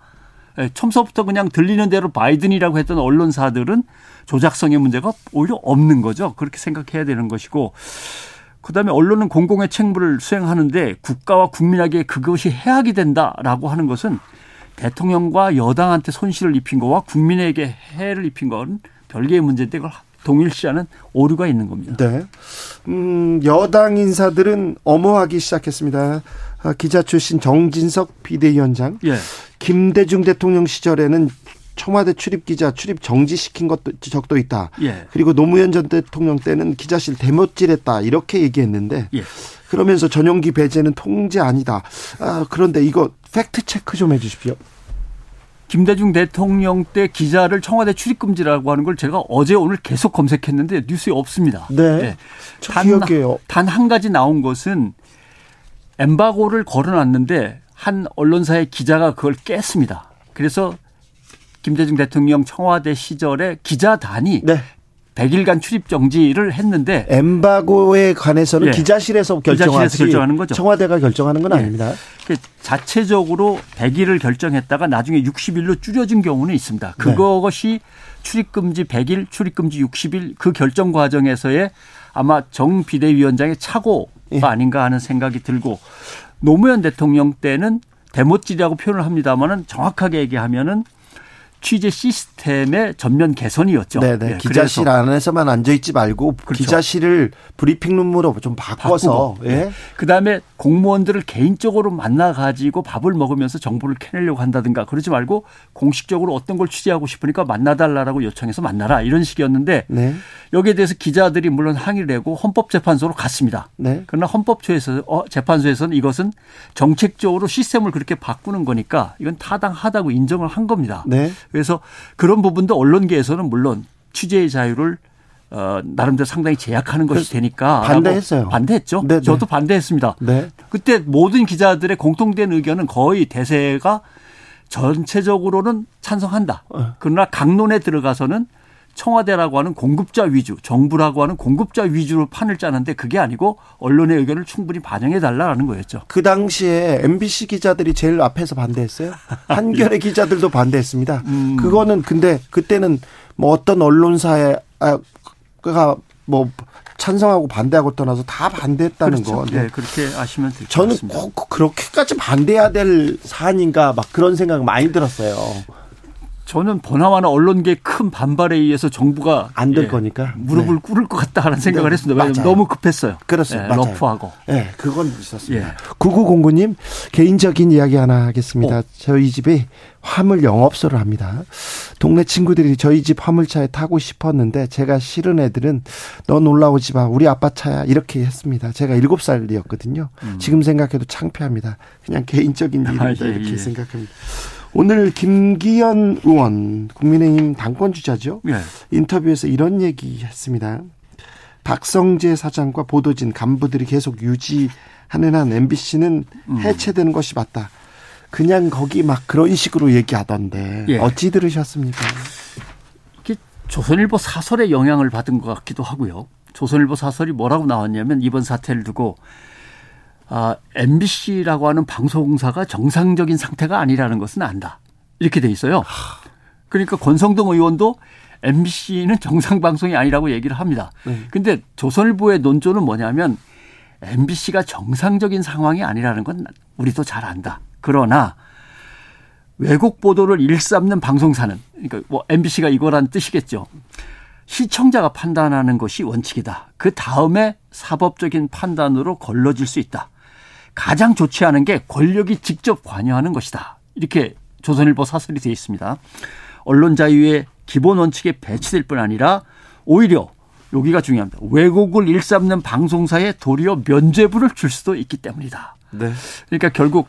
S5: 예, 처음서부터 그냥 들리는 대로 바이든이라고 했던 언론사들은 조작성의 문제가 오히려 없는 거죠. 그렇게 생각해야 되는 것이고 그다음에 언론은 공공의 책무를 수행하는데 국가와 국민에게 그것이 해악이 된다라고 하는 것은 대통령과 여당한테 손실을 입힌 거와 국민에게 해를 입힌 건 별개의 문제인데 그걸 동일시하는 오류가 있는 겁니다.
S1: 네. 음, 여당 인사들은 엄호하기 시작했습니다. 아, 기자 출신 정진석 비대위원장. 예. 김대중 대통령 시절에는 청와대 출입 기자 출입 정지시킨 것도 적도 있다. 예. 그리고 노무현 전 대통령 때는 기자실 대못질했다 이렇게 얘기했는데 예. 그러면서 전용기 배제는 통제 아니다. 아, 그런데 이거 팩트 체크 좀 해주십시오.
S5: 김대중 대통령 때 기자를 청와대 출입 금지라고 하는 걸 제가 어제 오늘 계속 검색했는데 뉴스에 없습니다.
S1: 네. 네.
S5: 단한 가지 나온 것은 엠바고를 걸어놨는데 한 언론사의 기자가 그걸 깼습니다. 그래서 김대중 대통령 청와대 시절에 기자단이 네. 100일간 출입 정지를 했는데
S1: 엠바고에 관해서는 예. 기자실에서 결정하지 결정하는 거죠. 청와대가 결정하는 건 예. 아닙니다.
S5: 그 자체적으로 100일을 결정했다가 나중에 60일로 줄여진 경우는 있습니다. 네. 그것이 네. 출입금지 100일, 출입금지 60일 그 결정 과정에서의 아마 정 비대위원장의 착오가 예. 아닌가 하는 생각이 들고 노무현 대통령 때는 대못질이라고 표현을 합니다만은 정확하게 얘기하면은 취재 시스템의 전면 개선이었죠.
S1: 네네. 네. 기자실 안에서만 앉아 있지 말고 그렇죠. 기자실을 브리핑룸으로 좀 바꿔서.
S5: 예. 네. 그다음에 공무원들을 개인적으로 만나 가지고 밥을 먹으면서 정보를 캐내려고 한다든가 그러지 말고 공식적으로 어떤 걸 취재하고 싶으니까 만나 달라고 요청해서 만나라 이런 식이었는데 네. 여기에 대해서 기자들이 물론 항의를 내고 헌법재판소로 갔습니다. 네. 그러나 헌법처에서 어, 재판소에서는 이것은 정책적으로 시스템을 그렇게 바꾸는 거니까 이건 타당하다고 인정을 한 겁니다. 네. 그래서 그런 부분도 언론계에서는 물론 취재의 자유를 어, 나름대로 상당히 제약하는 것이 되니까
S1: 반대했어요.
S5: 반대했죠. 네네. 네. 저도 반대했습니다. 네. 그때 모든 기자들의 공통된 의견은 거의 대세가 전체적으로는 찬성한다. 어. 그러나 강론에 들어가서는 청와대라고 하는 공급자 위주, 정부라고 하는 공급자 위주로 판을 짜는데 그게 아니고 언론의 의견을 충분히 반영해 달라는 거였죠.
S1: 그 당시에 MBC 기자들이 제일 앞에서 반대했어요. 한겨레 기자들도 반대했습니다. 음. 그거는 근데 그때는 뭐 어떤 언론사에 아, 뭐 찬성하고 반대하고 떠나서 다 반대했다는
S5: 그렇죠.
S1: 거.
S5: 네. 네, 그렇게 아시면 될것
S1: 저는 꼭 그렇게까지 반대해야 될 사안인가 막 그런 생각 많이 들었어요.
S5: 저는 보나마나 언론계 큰 반발에 의해서 정부가
S1: 안될 예, 거니까
S5: 무릎을 네. 꿇을 것 같다라는 생각을 네, 했습니다. 왜냐하면 너무 급했어요.
S1: 그렇습니다.
S5: 예, 러프하고.
S1: 예, 네, 그건 있었습니다. 예. 9909님 개인적인 이야기 하나 하겠습니다. 오. 저희 집에 화물 영업소를 합니다. 동네 친구들이 저희 집 화물차에 타고 싶었는데 제가 싫은 애들은 너 놀라오지 마. 우리 아빠 차야. 이렇게 했습니다. 제가 7살이었거든요. 음. 지금 생각해도 창피합니다. 그냥 개인적인 일이다 아, 예, 이렇게 예. 생각합니다. 오늘 김기현 의원 국민의힘 당권 주자죠. 네. 인터뷰에서 이런 얘기했습니다. 박성재 사장과 보도진 간부들이 계속 유지하는 한 MBC는 음. 해체되는 것이 맞다. 그냥 거기 막 그런 식으로 얘기하던데 예. 어찌 들으셨습니까?
S5: 조선일보 사설에 영향을 받은 것 같기도 하고요. 조선일보 사설이 뭐라고 나왔냐면 이번 사태를 두고 아, MBC라고 하는 방송사가 정상적인 상태가 아니라는 것은 안다. 이렇게 돼 있어요. 그러니까 권성동 의원도 MBC는 정상 방송이 아니라고 얘기를 합니다. 네. 근데 조선일보의 논조는 뭐냐면 MBC가 정상적인 상황이 아니라는 건 우리도 잘 안다. 그러나 왜곡 보도를 일삼는 방송사는 그러니까 뭐 MBC가 이거란 뜻이겠죠. 시청자가 판단하는 것이 원칙이다. 그 다음에 사법적인 판단으로 걸러질 수 있다. 가장 좋지 않은 게 권력이 직접 관여하는 것이다. 이렇게 조선일보 사설이 되어 있습니다. 언론 자유의 기본 원칙에 배치될 뿐 아니라 오히려 여기가 중요합니다. 왜곡을 일삼는 방송사에 도리어 면죄부를 줄 수도 있기 때문이다. 네. 그러니까 결국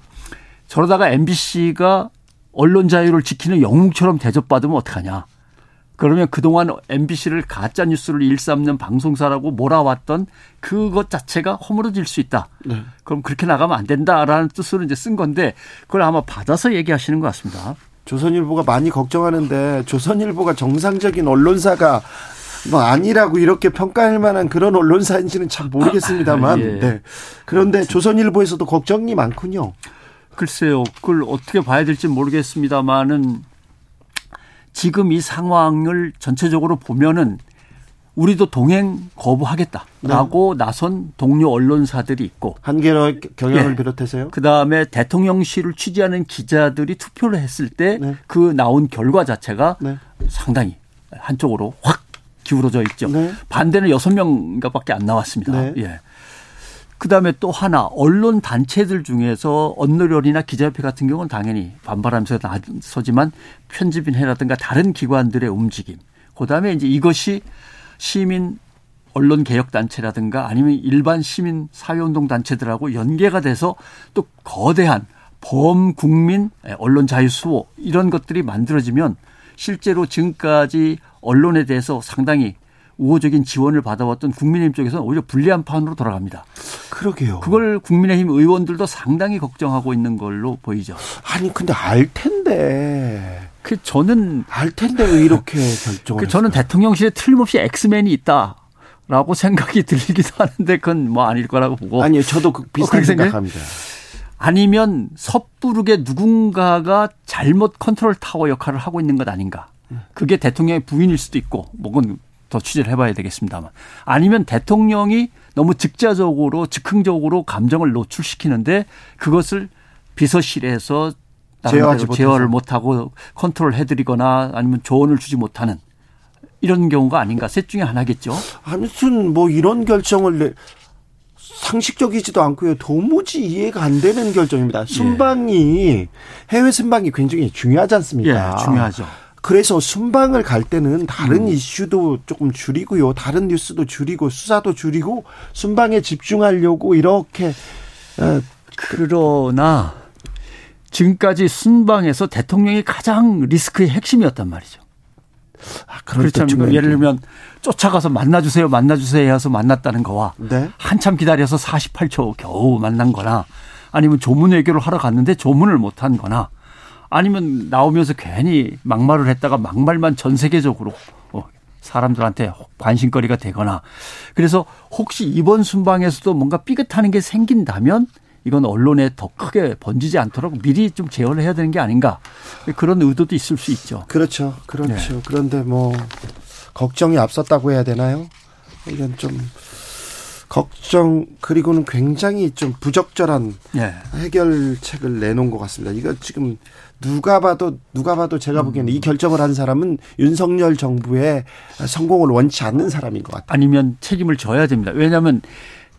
S5: 저러다가 MBC가 언론 자유를 지키는 영웅처럼 대접받으면 어떡하냐. 그러면 그동안 MBC를 가짜 뉴스를 일삼는 방송사라고 몰아왔던 그것 자체가 허물어질 수 있다. 네. 그럼 그렇게 나가면 안 된다라는 뜻으로 이제 쓴 건데 그걸 아마 받아서 얘기하시는 것 같습니다.
S1: 조선일보가 많이 걱정하는데 조선일보가 정상적인 언론사가 뭐 아니라고 이렇게 평가할 만한 그런 언론사인지는 참 모르겠습니다만. 예. 네. 그런데 조선일보에서도 걱정이 많군요.
S5: 글쎄요. 그걸 어떻게 봐야 될지 모르겠습니다만은 지금 이 상황을 전체적으로 보면은 우리도 동행 거부하겠다라고 네. 나선 동료 언론사들이 있고
S1: 한겨레 경향을 네. 비롯해서요.
S5: 그다음에 대통령실을 취재하는 기자들이 투표를 했을 때그 네. 나온 결과 자체가 네. 상당히 한쪽으로 확 기울어져 있죠. 네. 반대는 여섯 명인가밖에 안 나왔습니다. 네. 예. 그다음에 또 하나 언론 단체들 중에서 언론이나 기자협회 같은 경우는 당연히 반발하면서 나서지만 편집인회라든가 다른 기관들의 움직임. 그다음에 이제 이것이 시민 언론 개혁 단체라든가 아니면 일반 시민 사회운동 단체들하고 연계가 돼서 또 거대한 범국민 언론 자유 수호 이런 것들이 만들어지면 실제로 지금까지 언론에 대해서 상당히 우호적인 지원을 받아왔던 국민의힘 쪽에서 는 오히려 불리한 판으로 돌아갑니다.
S1: 그러게요.
S5: 그걸 국민의힘 의원들도 상당히 걱정하고 있는 걸로 보이죠.
S1: 아니 근데 알 텐데.
S5: 그 저는
S1: 알 텐데 왜 이렇게 결정을? 그
S5: 저는 대통령실에 틀림없이 엑스맨이 있다. 라고 생각이 들기도 하는데 그건 뭐 아닐 거라고 보고.
S1: 아니요. 저도 그 비슷한 어, 생각합니다.
S5: 아니면 섣부르게 누군가가 잘못 컨트롤 타워 역할을 하고 있는 것 아닌가. 그게 대통령의 부인일 수도 있고, 뭐건 더 취재를 해봐야 되겠습니다만 아니면 대통령이 너무 즉자적으로 즉흥적으로 감정을 노출시키는데 그것을 비서실에서 제어하지 제어를 못하고 컨트롤 해드리거나 아니면 조언을 주지 못하는 이런 경우가 아닌가 셋 중에 하나겠죠.
S1: 아무튼 뭐 이런 결정을 상식적이지도 않고요. 도무지 이해가 안 되는 결정입니다. 순방이 예. 해외 순방이 굉장히 중요하지 않습니까?
S5: 예, 중요하죠.
S1: 그래서 순방을 갈 때는 다른 음. 이슈도 조금 줄이고요. 다른 뉴스도 줄이고 수사도 줄이고 순방에 집중하려고 이렇게
S5: 어, 그러나 지금까지 순방에서 대통령이 가장 리스크의 핵심이었단 말이죠. 아, 그렇다면 예를 들면 쫓아가서 만나주세요, 만나주세요 해서 만났다는 거와 네? 한참 기다려서 48초 겨우 만난 거나 아니면 조문 외교를 하러 갔는데 조문을 못한 거나 아니면 나오면서 괜히 막말을 했다가 막말만 전 세계적으로 어, 사람들한테 관심거리가 되거나 그래서 혹시 이번 순방에서도 뭔가 삐끗하는 게 생긴다면 이건 언론에 더 크게 번지지 않도록 미리 좀 제어를 해야 되는 게 아닌가 그런 의도도 있을 수 있죠.
S1: 그렇죠, 그렇죠. 네. 그런데 뭐 걱정이 앞섰다고 해야 되나요? 이건 좀 걱정 그리고는 굉장히 좀 부적절한 네. 해결책을 내놓은 것 같습니다. 이거 지금 누가 봐도 누가 봐도 제가 보기에는 음. 이 결정을 한 사람은 윤석열 정부의 성공을 원치 않는 사람인 것 같아요.
S5: 아니면 책임을 져야 됩니다. 왜냐하면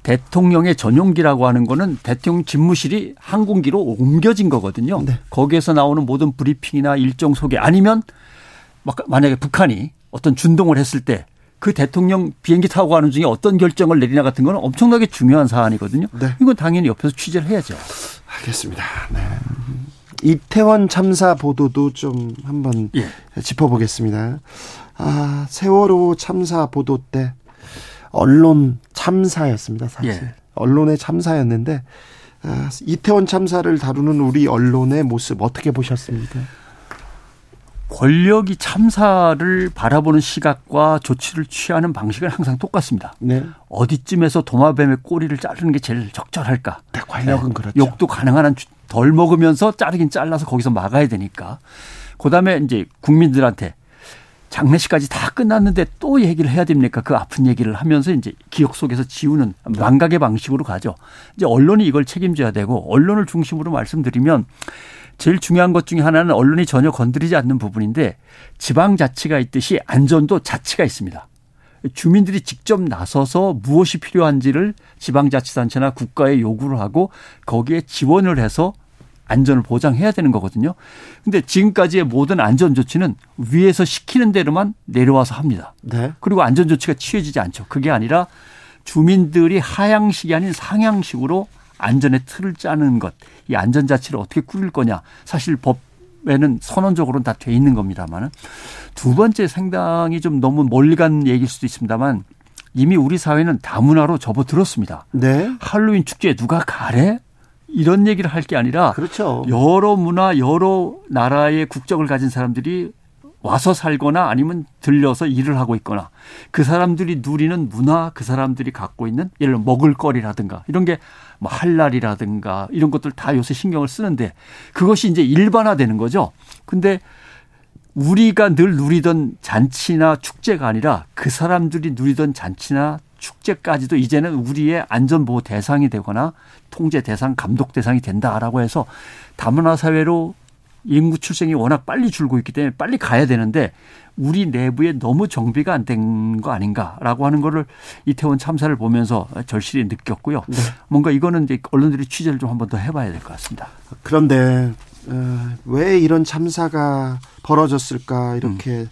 S5: 대통령의 전용기라고 하는 거는 대통령 집무실이 항공기로 옮겨진 거거든요. 네. 거기에서 나오는 모든 브리핑이나 일정 소개 아니면 만약에 북한이 어떤 준동을 했을 때 그 대통령 비행기 타고 가는 중에 어떤 결정을 내리나 같은 거는 엄청나게 중요한 사안이거든요. 네. 이건 당연히 옆에서 취재를 해야죠.
S1: 알겠습니다. 네. 이태원 참사 보도도 좀 한번 예. 짚어보겠습니다. 아, 세월호 참사 보도 때 언론 참사였습니다. 사실 예. 언론의 참사였는데 아, 이태원 참사를 다루는 우리 언론의 모습 어떻게 보셨습니까?
S5: 권력이 참사를 바라보는 시각과 조치를 취하는 방식은 항상 똑같습니다. 네. 어디쯤에서 도마뱀의 꼬리를 자르는 게 제일 적절할까?
S1: 네, 권력은 네. 그렇죠.
S5: 욕도 가능한 한 덜 먹으면서 자르긴 잘라서 거기서 막아야 되니까. 그다음에 이제 국민들한테 장례식까지 다 끝났는데 또 얘기를 해야 됩니까? 그 아픈 얘기를 하면서 이제 기억 속에서 지우는 망각의 방식으로 가죠. 이제 언론이 이걸 책임져야 되고 언론을 중심으로 말씀드리면 제일 중요한 것 중에 하나는 언론이 전혀 건드리지 않는 부분인데 지방 자치가 있듯이 안전도 자치가 있습니다. 주민들이 직접 나서서 무엇이 필요한지를 지방자치단체나 국가에 요구를 하고 거기에 지원을 해서 안전을 보장해야 되는 거거든요. 근데 지금까지의 모든 안전 조치는 위에서 시키는 대로만 내려와서 합니다. 네. 그리고 안전 조치가 취해지지 않죠. 그게 아니라 주민들이 하향식이 아닌 상향식으로 안전의 틀을 짜는 것, 이 안전 자체를 어떻게 꾸릴 거냐. 사실 법에는 선언적으로는 다 돼 있는 겁니다만은 두 번째 상당히 좀 너무 멀리 간 얘기일 수도 있습니다만 이미 우리 사회는 다문화로 접어들었습니다. 네. 할로윈 축제에 누가 가래? 이런 얘기를 할 게 아니라 그렇죠. 여러 문화, 여러 나라의 국적을 가진 사람들이 와서 살거나 아니면 들려서 일을 하고 있거나 그 사람들이 누리는 문화, 그 사람들이 갖고 있는 예를 들어 먹을거리라든가 이런 게 뭐 할랄이라든가 이런 것들 다 요새 신경을 쓰는데 그것이 이제 일반화되는 거죠. 근데 우리가 늘 누리던 잔치나 축제가 아니라 그 사람들이 누리던 잔치나 축제까지도 이제는 우리의 안전보호 대상이 되거나 통제 대상, 감독 대상이 된다라고 해서 다문화 사회로 인구 출생이 워낙 빨리 줄고 있기 때문에 빨리 가야 되는데 우리 내부에 너무 정비가 안 된 거 아닌가라고 하는 거를 이태원 참사를 보면서 절실히 느꼈고요. 네. 뭔가 이거는 이제 언론들이 취재를 좀 한번 더 해봐야 될 것 같습니다.
S1: 그런데 어, 왜 이런 참사가 벌어졌을까 이렇게 음.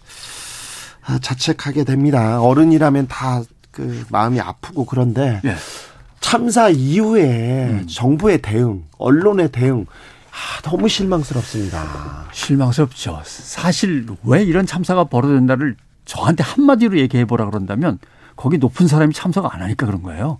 S1: 자책하게 됩니다. 어른이라면 다 그 마음이 아프고 그런데 네. 참사 이후에 음. 정부의 대응, 언론의 대응 아, 너무 실망스럽습니다.
S5: 실망스럽죠. 사실 왜 이런 참사가 벌어졌나를 저한테 한마디로 얘기해 보라 그런다면 거기 높은 사람이 참석 안 하니까 그런 거예요.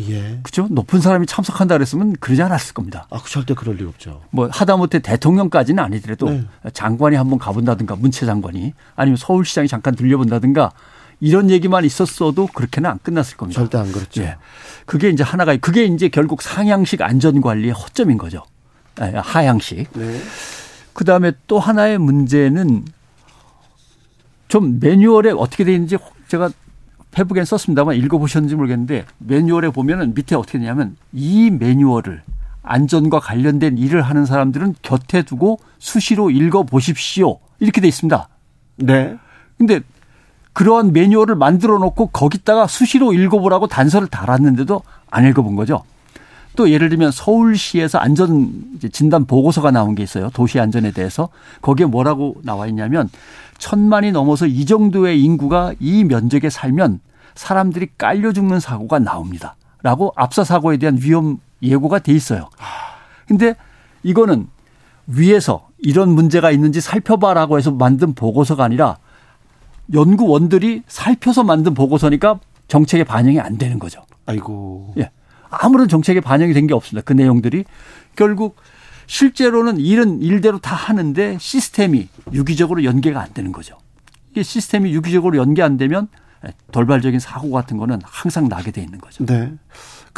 S5: 예. 그죠? 높은 사람이 참석한다 그랬으면 그러지 않았을 겁니다.
S1: 아, 절대 그럴 리 없죠.
S5: 뭐 하다못해 대통령까지는 아니더라도 네. 장관이 한번 가본다든가 문체 장관이 아니면 서울시장이 잠깐 들려본다든가 이런 얘기만 있었어도 그렇게는 안 끝났을 겁니다.
S1: 절대 안 그렇죠. 예.
S5: 그게 이제 하나가 그게 이제 결국 상향식 안전 관리의 허점인 거죠. 하향식. 네. 그 다음에 또 하나의 문제는 좀 매뉴얼에 어떻게 되어 있는지 제가 페북엔 썼습니다만 읽어보셨는지 모르겠는데 매뉴얼에 보면은 밑에 어떻게 되냐면 이 매뉴얼을 안전과 관련된 일을 하는 사람들은 곁에 두고 수시로 읽어보십시오. 이렇게 돼 있습니다. 네. 근데 그러한 매뉴얼을 만들어 놓고 거기다가 수시로 읽어보라고 단서를 달았는데도 안 읽어본 거죠. 또 예를 들면 서울시에서 안전 진단 보고서가 나온 게 있어요. 도시 안전에 대해서. 거기에 뭐라고 나와 있냐면 천만이 넘어서 이 정도의 인구가 이 면적에 살면 사람들이 깔려 죽는 사고가 나옵니다. 라고 압사 사고에 대한 위험 예고가 돼 있어요. 근데 이거는 위에서 이런 문제가 있는지 살펴봐라고 해서 만든 보고서가 아니라 연구원들이 살펴서 만든 보고서니까 정책에 반영이 안 되는 거죠.
S1: 아이고.
S5: 예. 아무런 정책에 반영이 된 게 없습니다. 그 내용들이 결국 실제로는 일은 일대로 다 하는데 시스템이 유기적으로 연계가 안 되는 거죠. 이게 시스템이 유기적으로 연계 안 되면 돌발적인 사고 같은 거는 항상 나게 돼 있는 거죠.
S1: 네.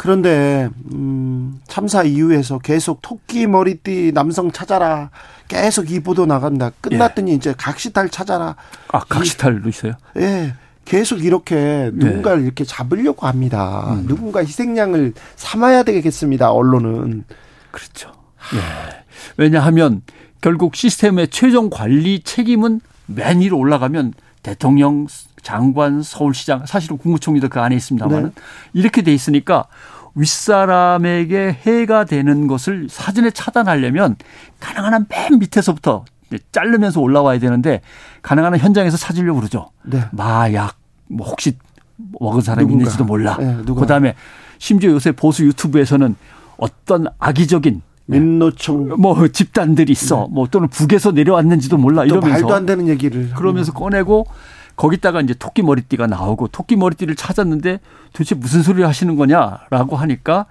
S1: 그런데 음, 참사 이후에서 계속 토끼 머리띠 남성 찾아라 계속 이 보도 나간다. 끝났더니 예. 이제 각시탈 찾아라.
S5: 아 각시탈도 있어요?
S1: 예. 계속 이렇게 누군가를 네. 이렇게 잡으려고 합니다. 음. 누군가 희생양을 삼아야 되겠습니다. 언론은
S5: 그렇죠. 예. 왜냐하면 결국 시스템의 최종 관리 책임은 맨 위로 올라가면 대통령, 장관, 서울시장, 사실은 국무총리도 그 안에 있습니다만 네. 이렇게 돼 있으니까 윗사람에게 해가 되는 것을 사전에 차단하려면 가능한 한 맨 밑에서부터 자르면서 올라와야 되는데 가능한 한 현장에서 찾으려고 그러죠. 네. 마약, 뭐 혹시 먹은 사람이 누군가. 있는지도 몰라. 네, 그다음에 심지어 요새 보수 유튜브에서는 어떤 악의적인
S1: 네. 민노총
S5: 뭐 집단들이 있어. 네. 뭐 또는 북에서 내려왔는지도 몰라 이러면서
S1: 말도 안 되는 얘기를
S5: 그러면서 꺼내고 거기다가 이제 토끼 머리띠가 나오고 토끼 머리띠를 찾았는데 도대체 무슨 소리를 하시는 거냐라고 하니까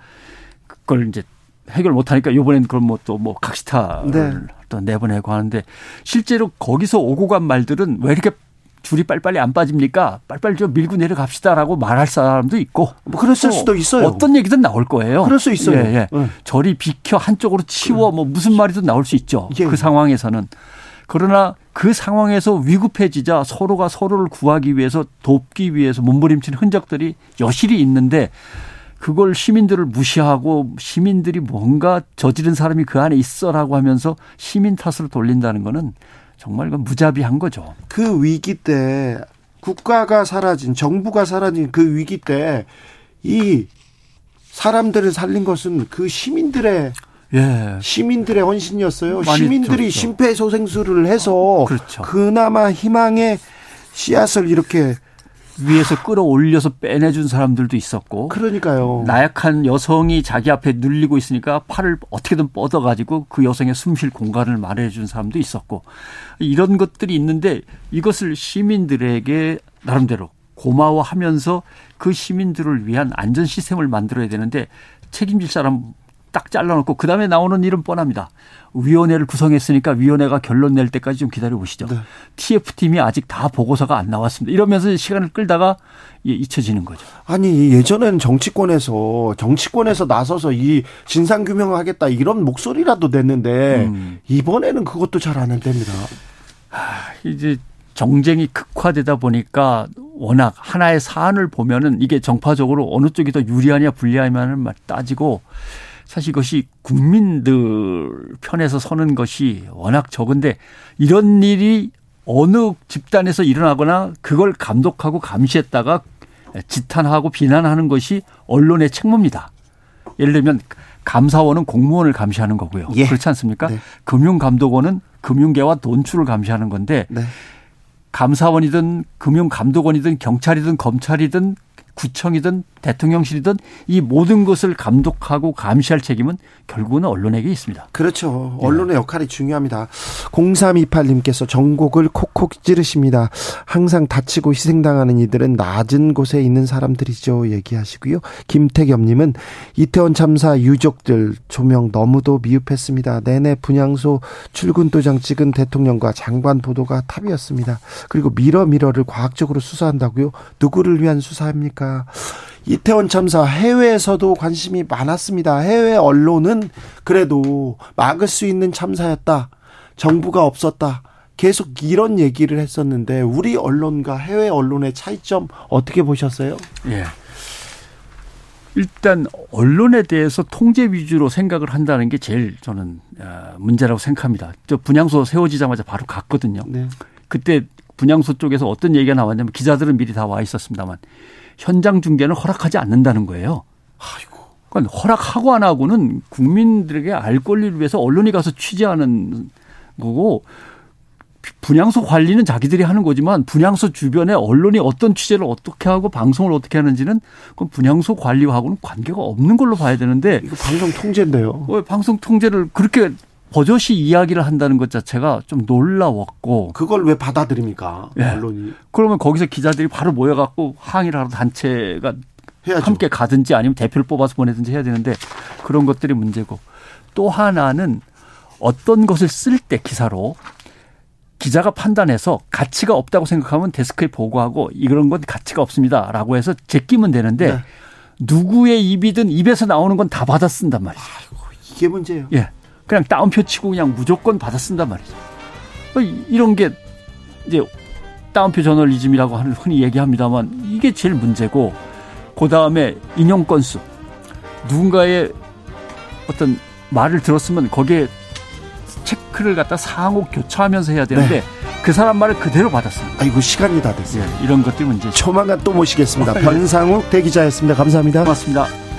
S5: 그걸 이제 해결 못 하니까 요번엔 그럼 뭐 또뭐 뭐 각시타를 네. 또 내보내고 하는데 실제로 거기서 오고 간 말들은 왜 이렇게 줄이 빨리빨리 안 빠집니까? 빨리빨리 좀 밀고 내려갑시다라고 말할 사람도 있고.
S1: 뭐 그랬을 수도 있어요.
S5: 어떤 얘기든 나올 거예요.
S1: 그럴 수 있어요.
S5: 예, 예. 네. 저리 비켜 한쪽으로 치워 뭐 무슨 말이든 나올 수 있죠. 예. 그 상황에서는. 그러나 그 상황에서 위급해지자 서로가 서로를 구하기 위해서 돕기 위해서 몸부림치는 흔적들이 여실히 있는데 그걸 시민들을 무시하고 시민들이 뭔가 저지른 사람이 그 안에 있어라고 하면서 시민 탓으로 돌린다는 거는 정말 그 무자비한 거죠.
S1: 그 위기 때 국가가 사라진 정부가 사라진 그 위기 때 이 사람들을 살린 것은 그 시민들의 예. 시민들의 헌신이었어요. 시민들이 심폐소생술을 해서 그렇죠. 그나마 희망의 씨앗을 이렇게
S5: 위에서 끌어올려서 빼내준 사람들도 있었고.
S1: 그러니까요.
S5: 나약한 여성이 자기 앞에 눌리고 있으니까 팔을 어떻게든 뻗어가지고 그 여성의 숨쉴 공간을 마련해준 사람도 있었고. 이런 것들이 있는데 이것을 시민들에게 나름대로 고마워하면서 그 시민들을 위한 안전 시스템을 만들어야 되는데 책임질 사람 딱 잘라놓고 그 다음에 나오는 일은 뻔합니다. 위원회를 구성했으니까 위원회가 결론 낼 때까지 좀 기다려 보시죠. 네. TF팀이 아직 다 보고서가 안 나왔습니다. 이러면서 시간을 끌다가 잊혀지는 거죠.
S1: 아니 예전에는 정치권에서 정치권에서 나서서 이 진상 규명하겠다 이런 목소리라도 냈는데 음. 이번에는 그것도 잘 안.
S5: 하, 이제 정쟁이 극화되다 보니까 워낙 하나의 사안을 보면은 이게 정파적으로 어느 쪽이 더 유리하냐 불리하냐를 따지고 사실 이것이 국민들 편에서 서는 것이 워낙 적은데 이런 일이 어느 집단에서 일어나거나 그걸 감독하고 감시했다가 지탄하고 비난하는 것이 언론의 책무입니다. 예를 들면 감사원은 공무원을 감시하는 거고요. 예. 그렇지 않습니까? 네. 금융감독원은 금융계와 돈출을 감시하는 건데 네. 감사원이든 금융감독원이든 경찰이든 검찰이든 구청이든 대통령실이든 이 모든 것을 감독하고 감시할 책임은 결국은 언론에게 있습니다.
S1: 그렇죠. 언론의 역할이 중요합니다. 0328님께서 전곡을 콕콕 찌르십니다. 항상 다치고 희생당하는 이들은 낮은 곳에 있는 사람들이죠. 얘기하시고요. 김태겸님은 이태원 참사 유족들 조명 너무도 미흡했습니다. 내내 분향소 출근 도장 찍은 대통령과 장관 보도가 탑이었습니다. 그리고 밀어 밀어를 과학적으로 수사한다고요? 누구를 위한 수사입니까? 이태원 참사 해외에서도 관심이 많았습니다. 해외 언론은 그래도 막을 수 있는 참사였다. 정부가 없었다. 계속 이런 얘기를 했었는데 우리 언론과 해외 언론의 차이점 어떻게 보셨어요? 예.
S5: 일단 언론에 대해서 통제 위주로 생각을 한다는 게 제일 저는 어, 문제라고 생각합니다. 저 분향소 세워지자마자 바로 갔거든요. 네. 그때 분향소 쪽에서 어떤 얘기가 나왔냐면 기자들은 미리 다 와 있었습니다만 현장 중계는 허락하지 않는다는 거예요. 아이고. 그러니까 허락하고 안 하고는 국민들에게 알 권리를 위해서 언론이 가서 취재하는 거고 분양소 관리는 자기들이 하는 거지만 분양소 주변에 언론이 어떤 취재를 어떻게 하고 방송을 어떻게 하는지는 그건 분양소 관리하고는 관계가 없는 걸로 봐야 되는데
S1: 이거 방송 통제인데요.
S5: 방송 통제를 그렇게 버젓이 이야기를 한다는 것 자체가 좀 놀라웠고
S1: 그걸 왜 받아들입니까 네. 언론이
S5: 그러면 거기서 기자들이 바로 모여갖고 항의를 하러 단체가 해야죠. 함께 가든지 아니면 대표를 뽑아서 보내든지 해야 되는데 그런 것들이 문제고 또 하나는 어떤 것을 쓸 때 기사로 기자가 판단해서 가치가 없다고 생각하면 데스크에 보고하고 이런 건 가치가 없습니다라고 해서 제끼면 되는데 네. 누구의 입이든 입에서 나오는 건 다 받아 쓴단 말이죠. 아이고,
S1: 이게 문제예요.
S5: 예. 그냥 따옴표 치고 그냥 무조건 받아 쓴단 말이죠. 어, 이런 게 이제 따옴표 저널리즘이라고 흔히 얘기합니다만 이게 제일 문제고 그 다음에 인용 건수 누군가의 어떤 말을 들었으면 거기에 체크를 갖다 상호 교차하면서 해야 되는데 네. 그 사람 말을 그대로 받았습니다.
S1: 아이고 시간이 다 됐어요.
S5: 예, 이런 것들이 문제죠.
S1: 조만간 또 모시겠습니다. 변상욱 대기자였습니다. 감사합니다.
S5: 고맙습니다.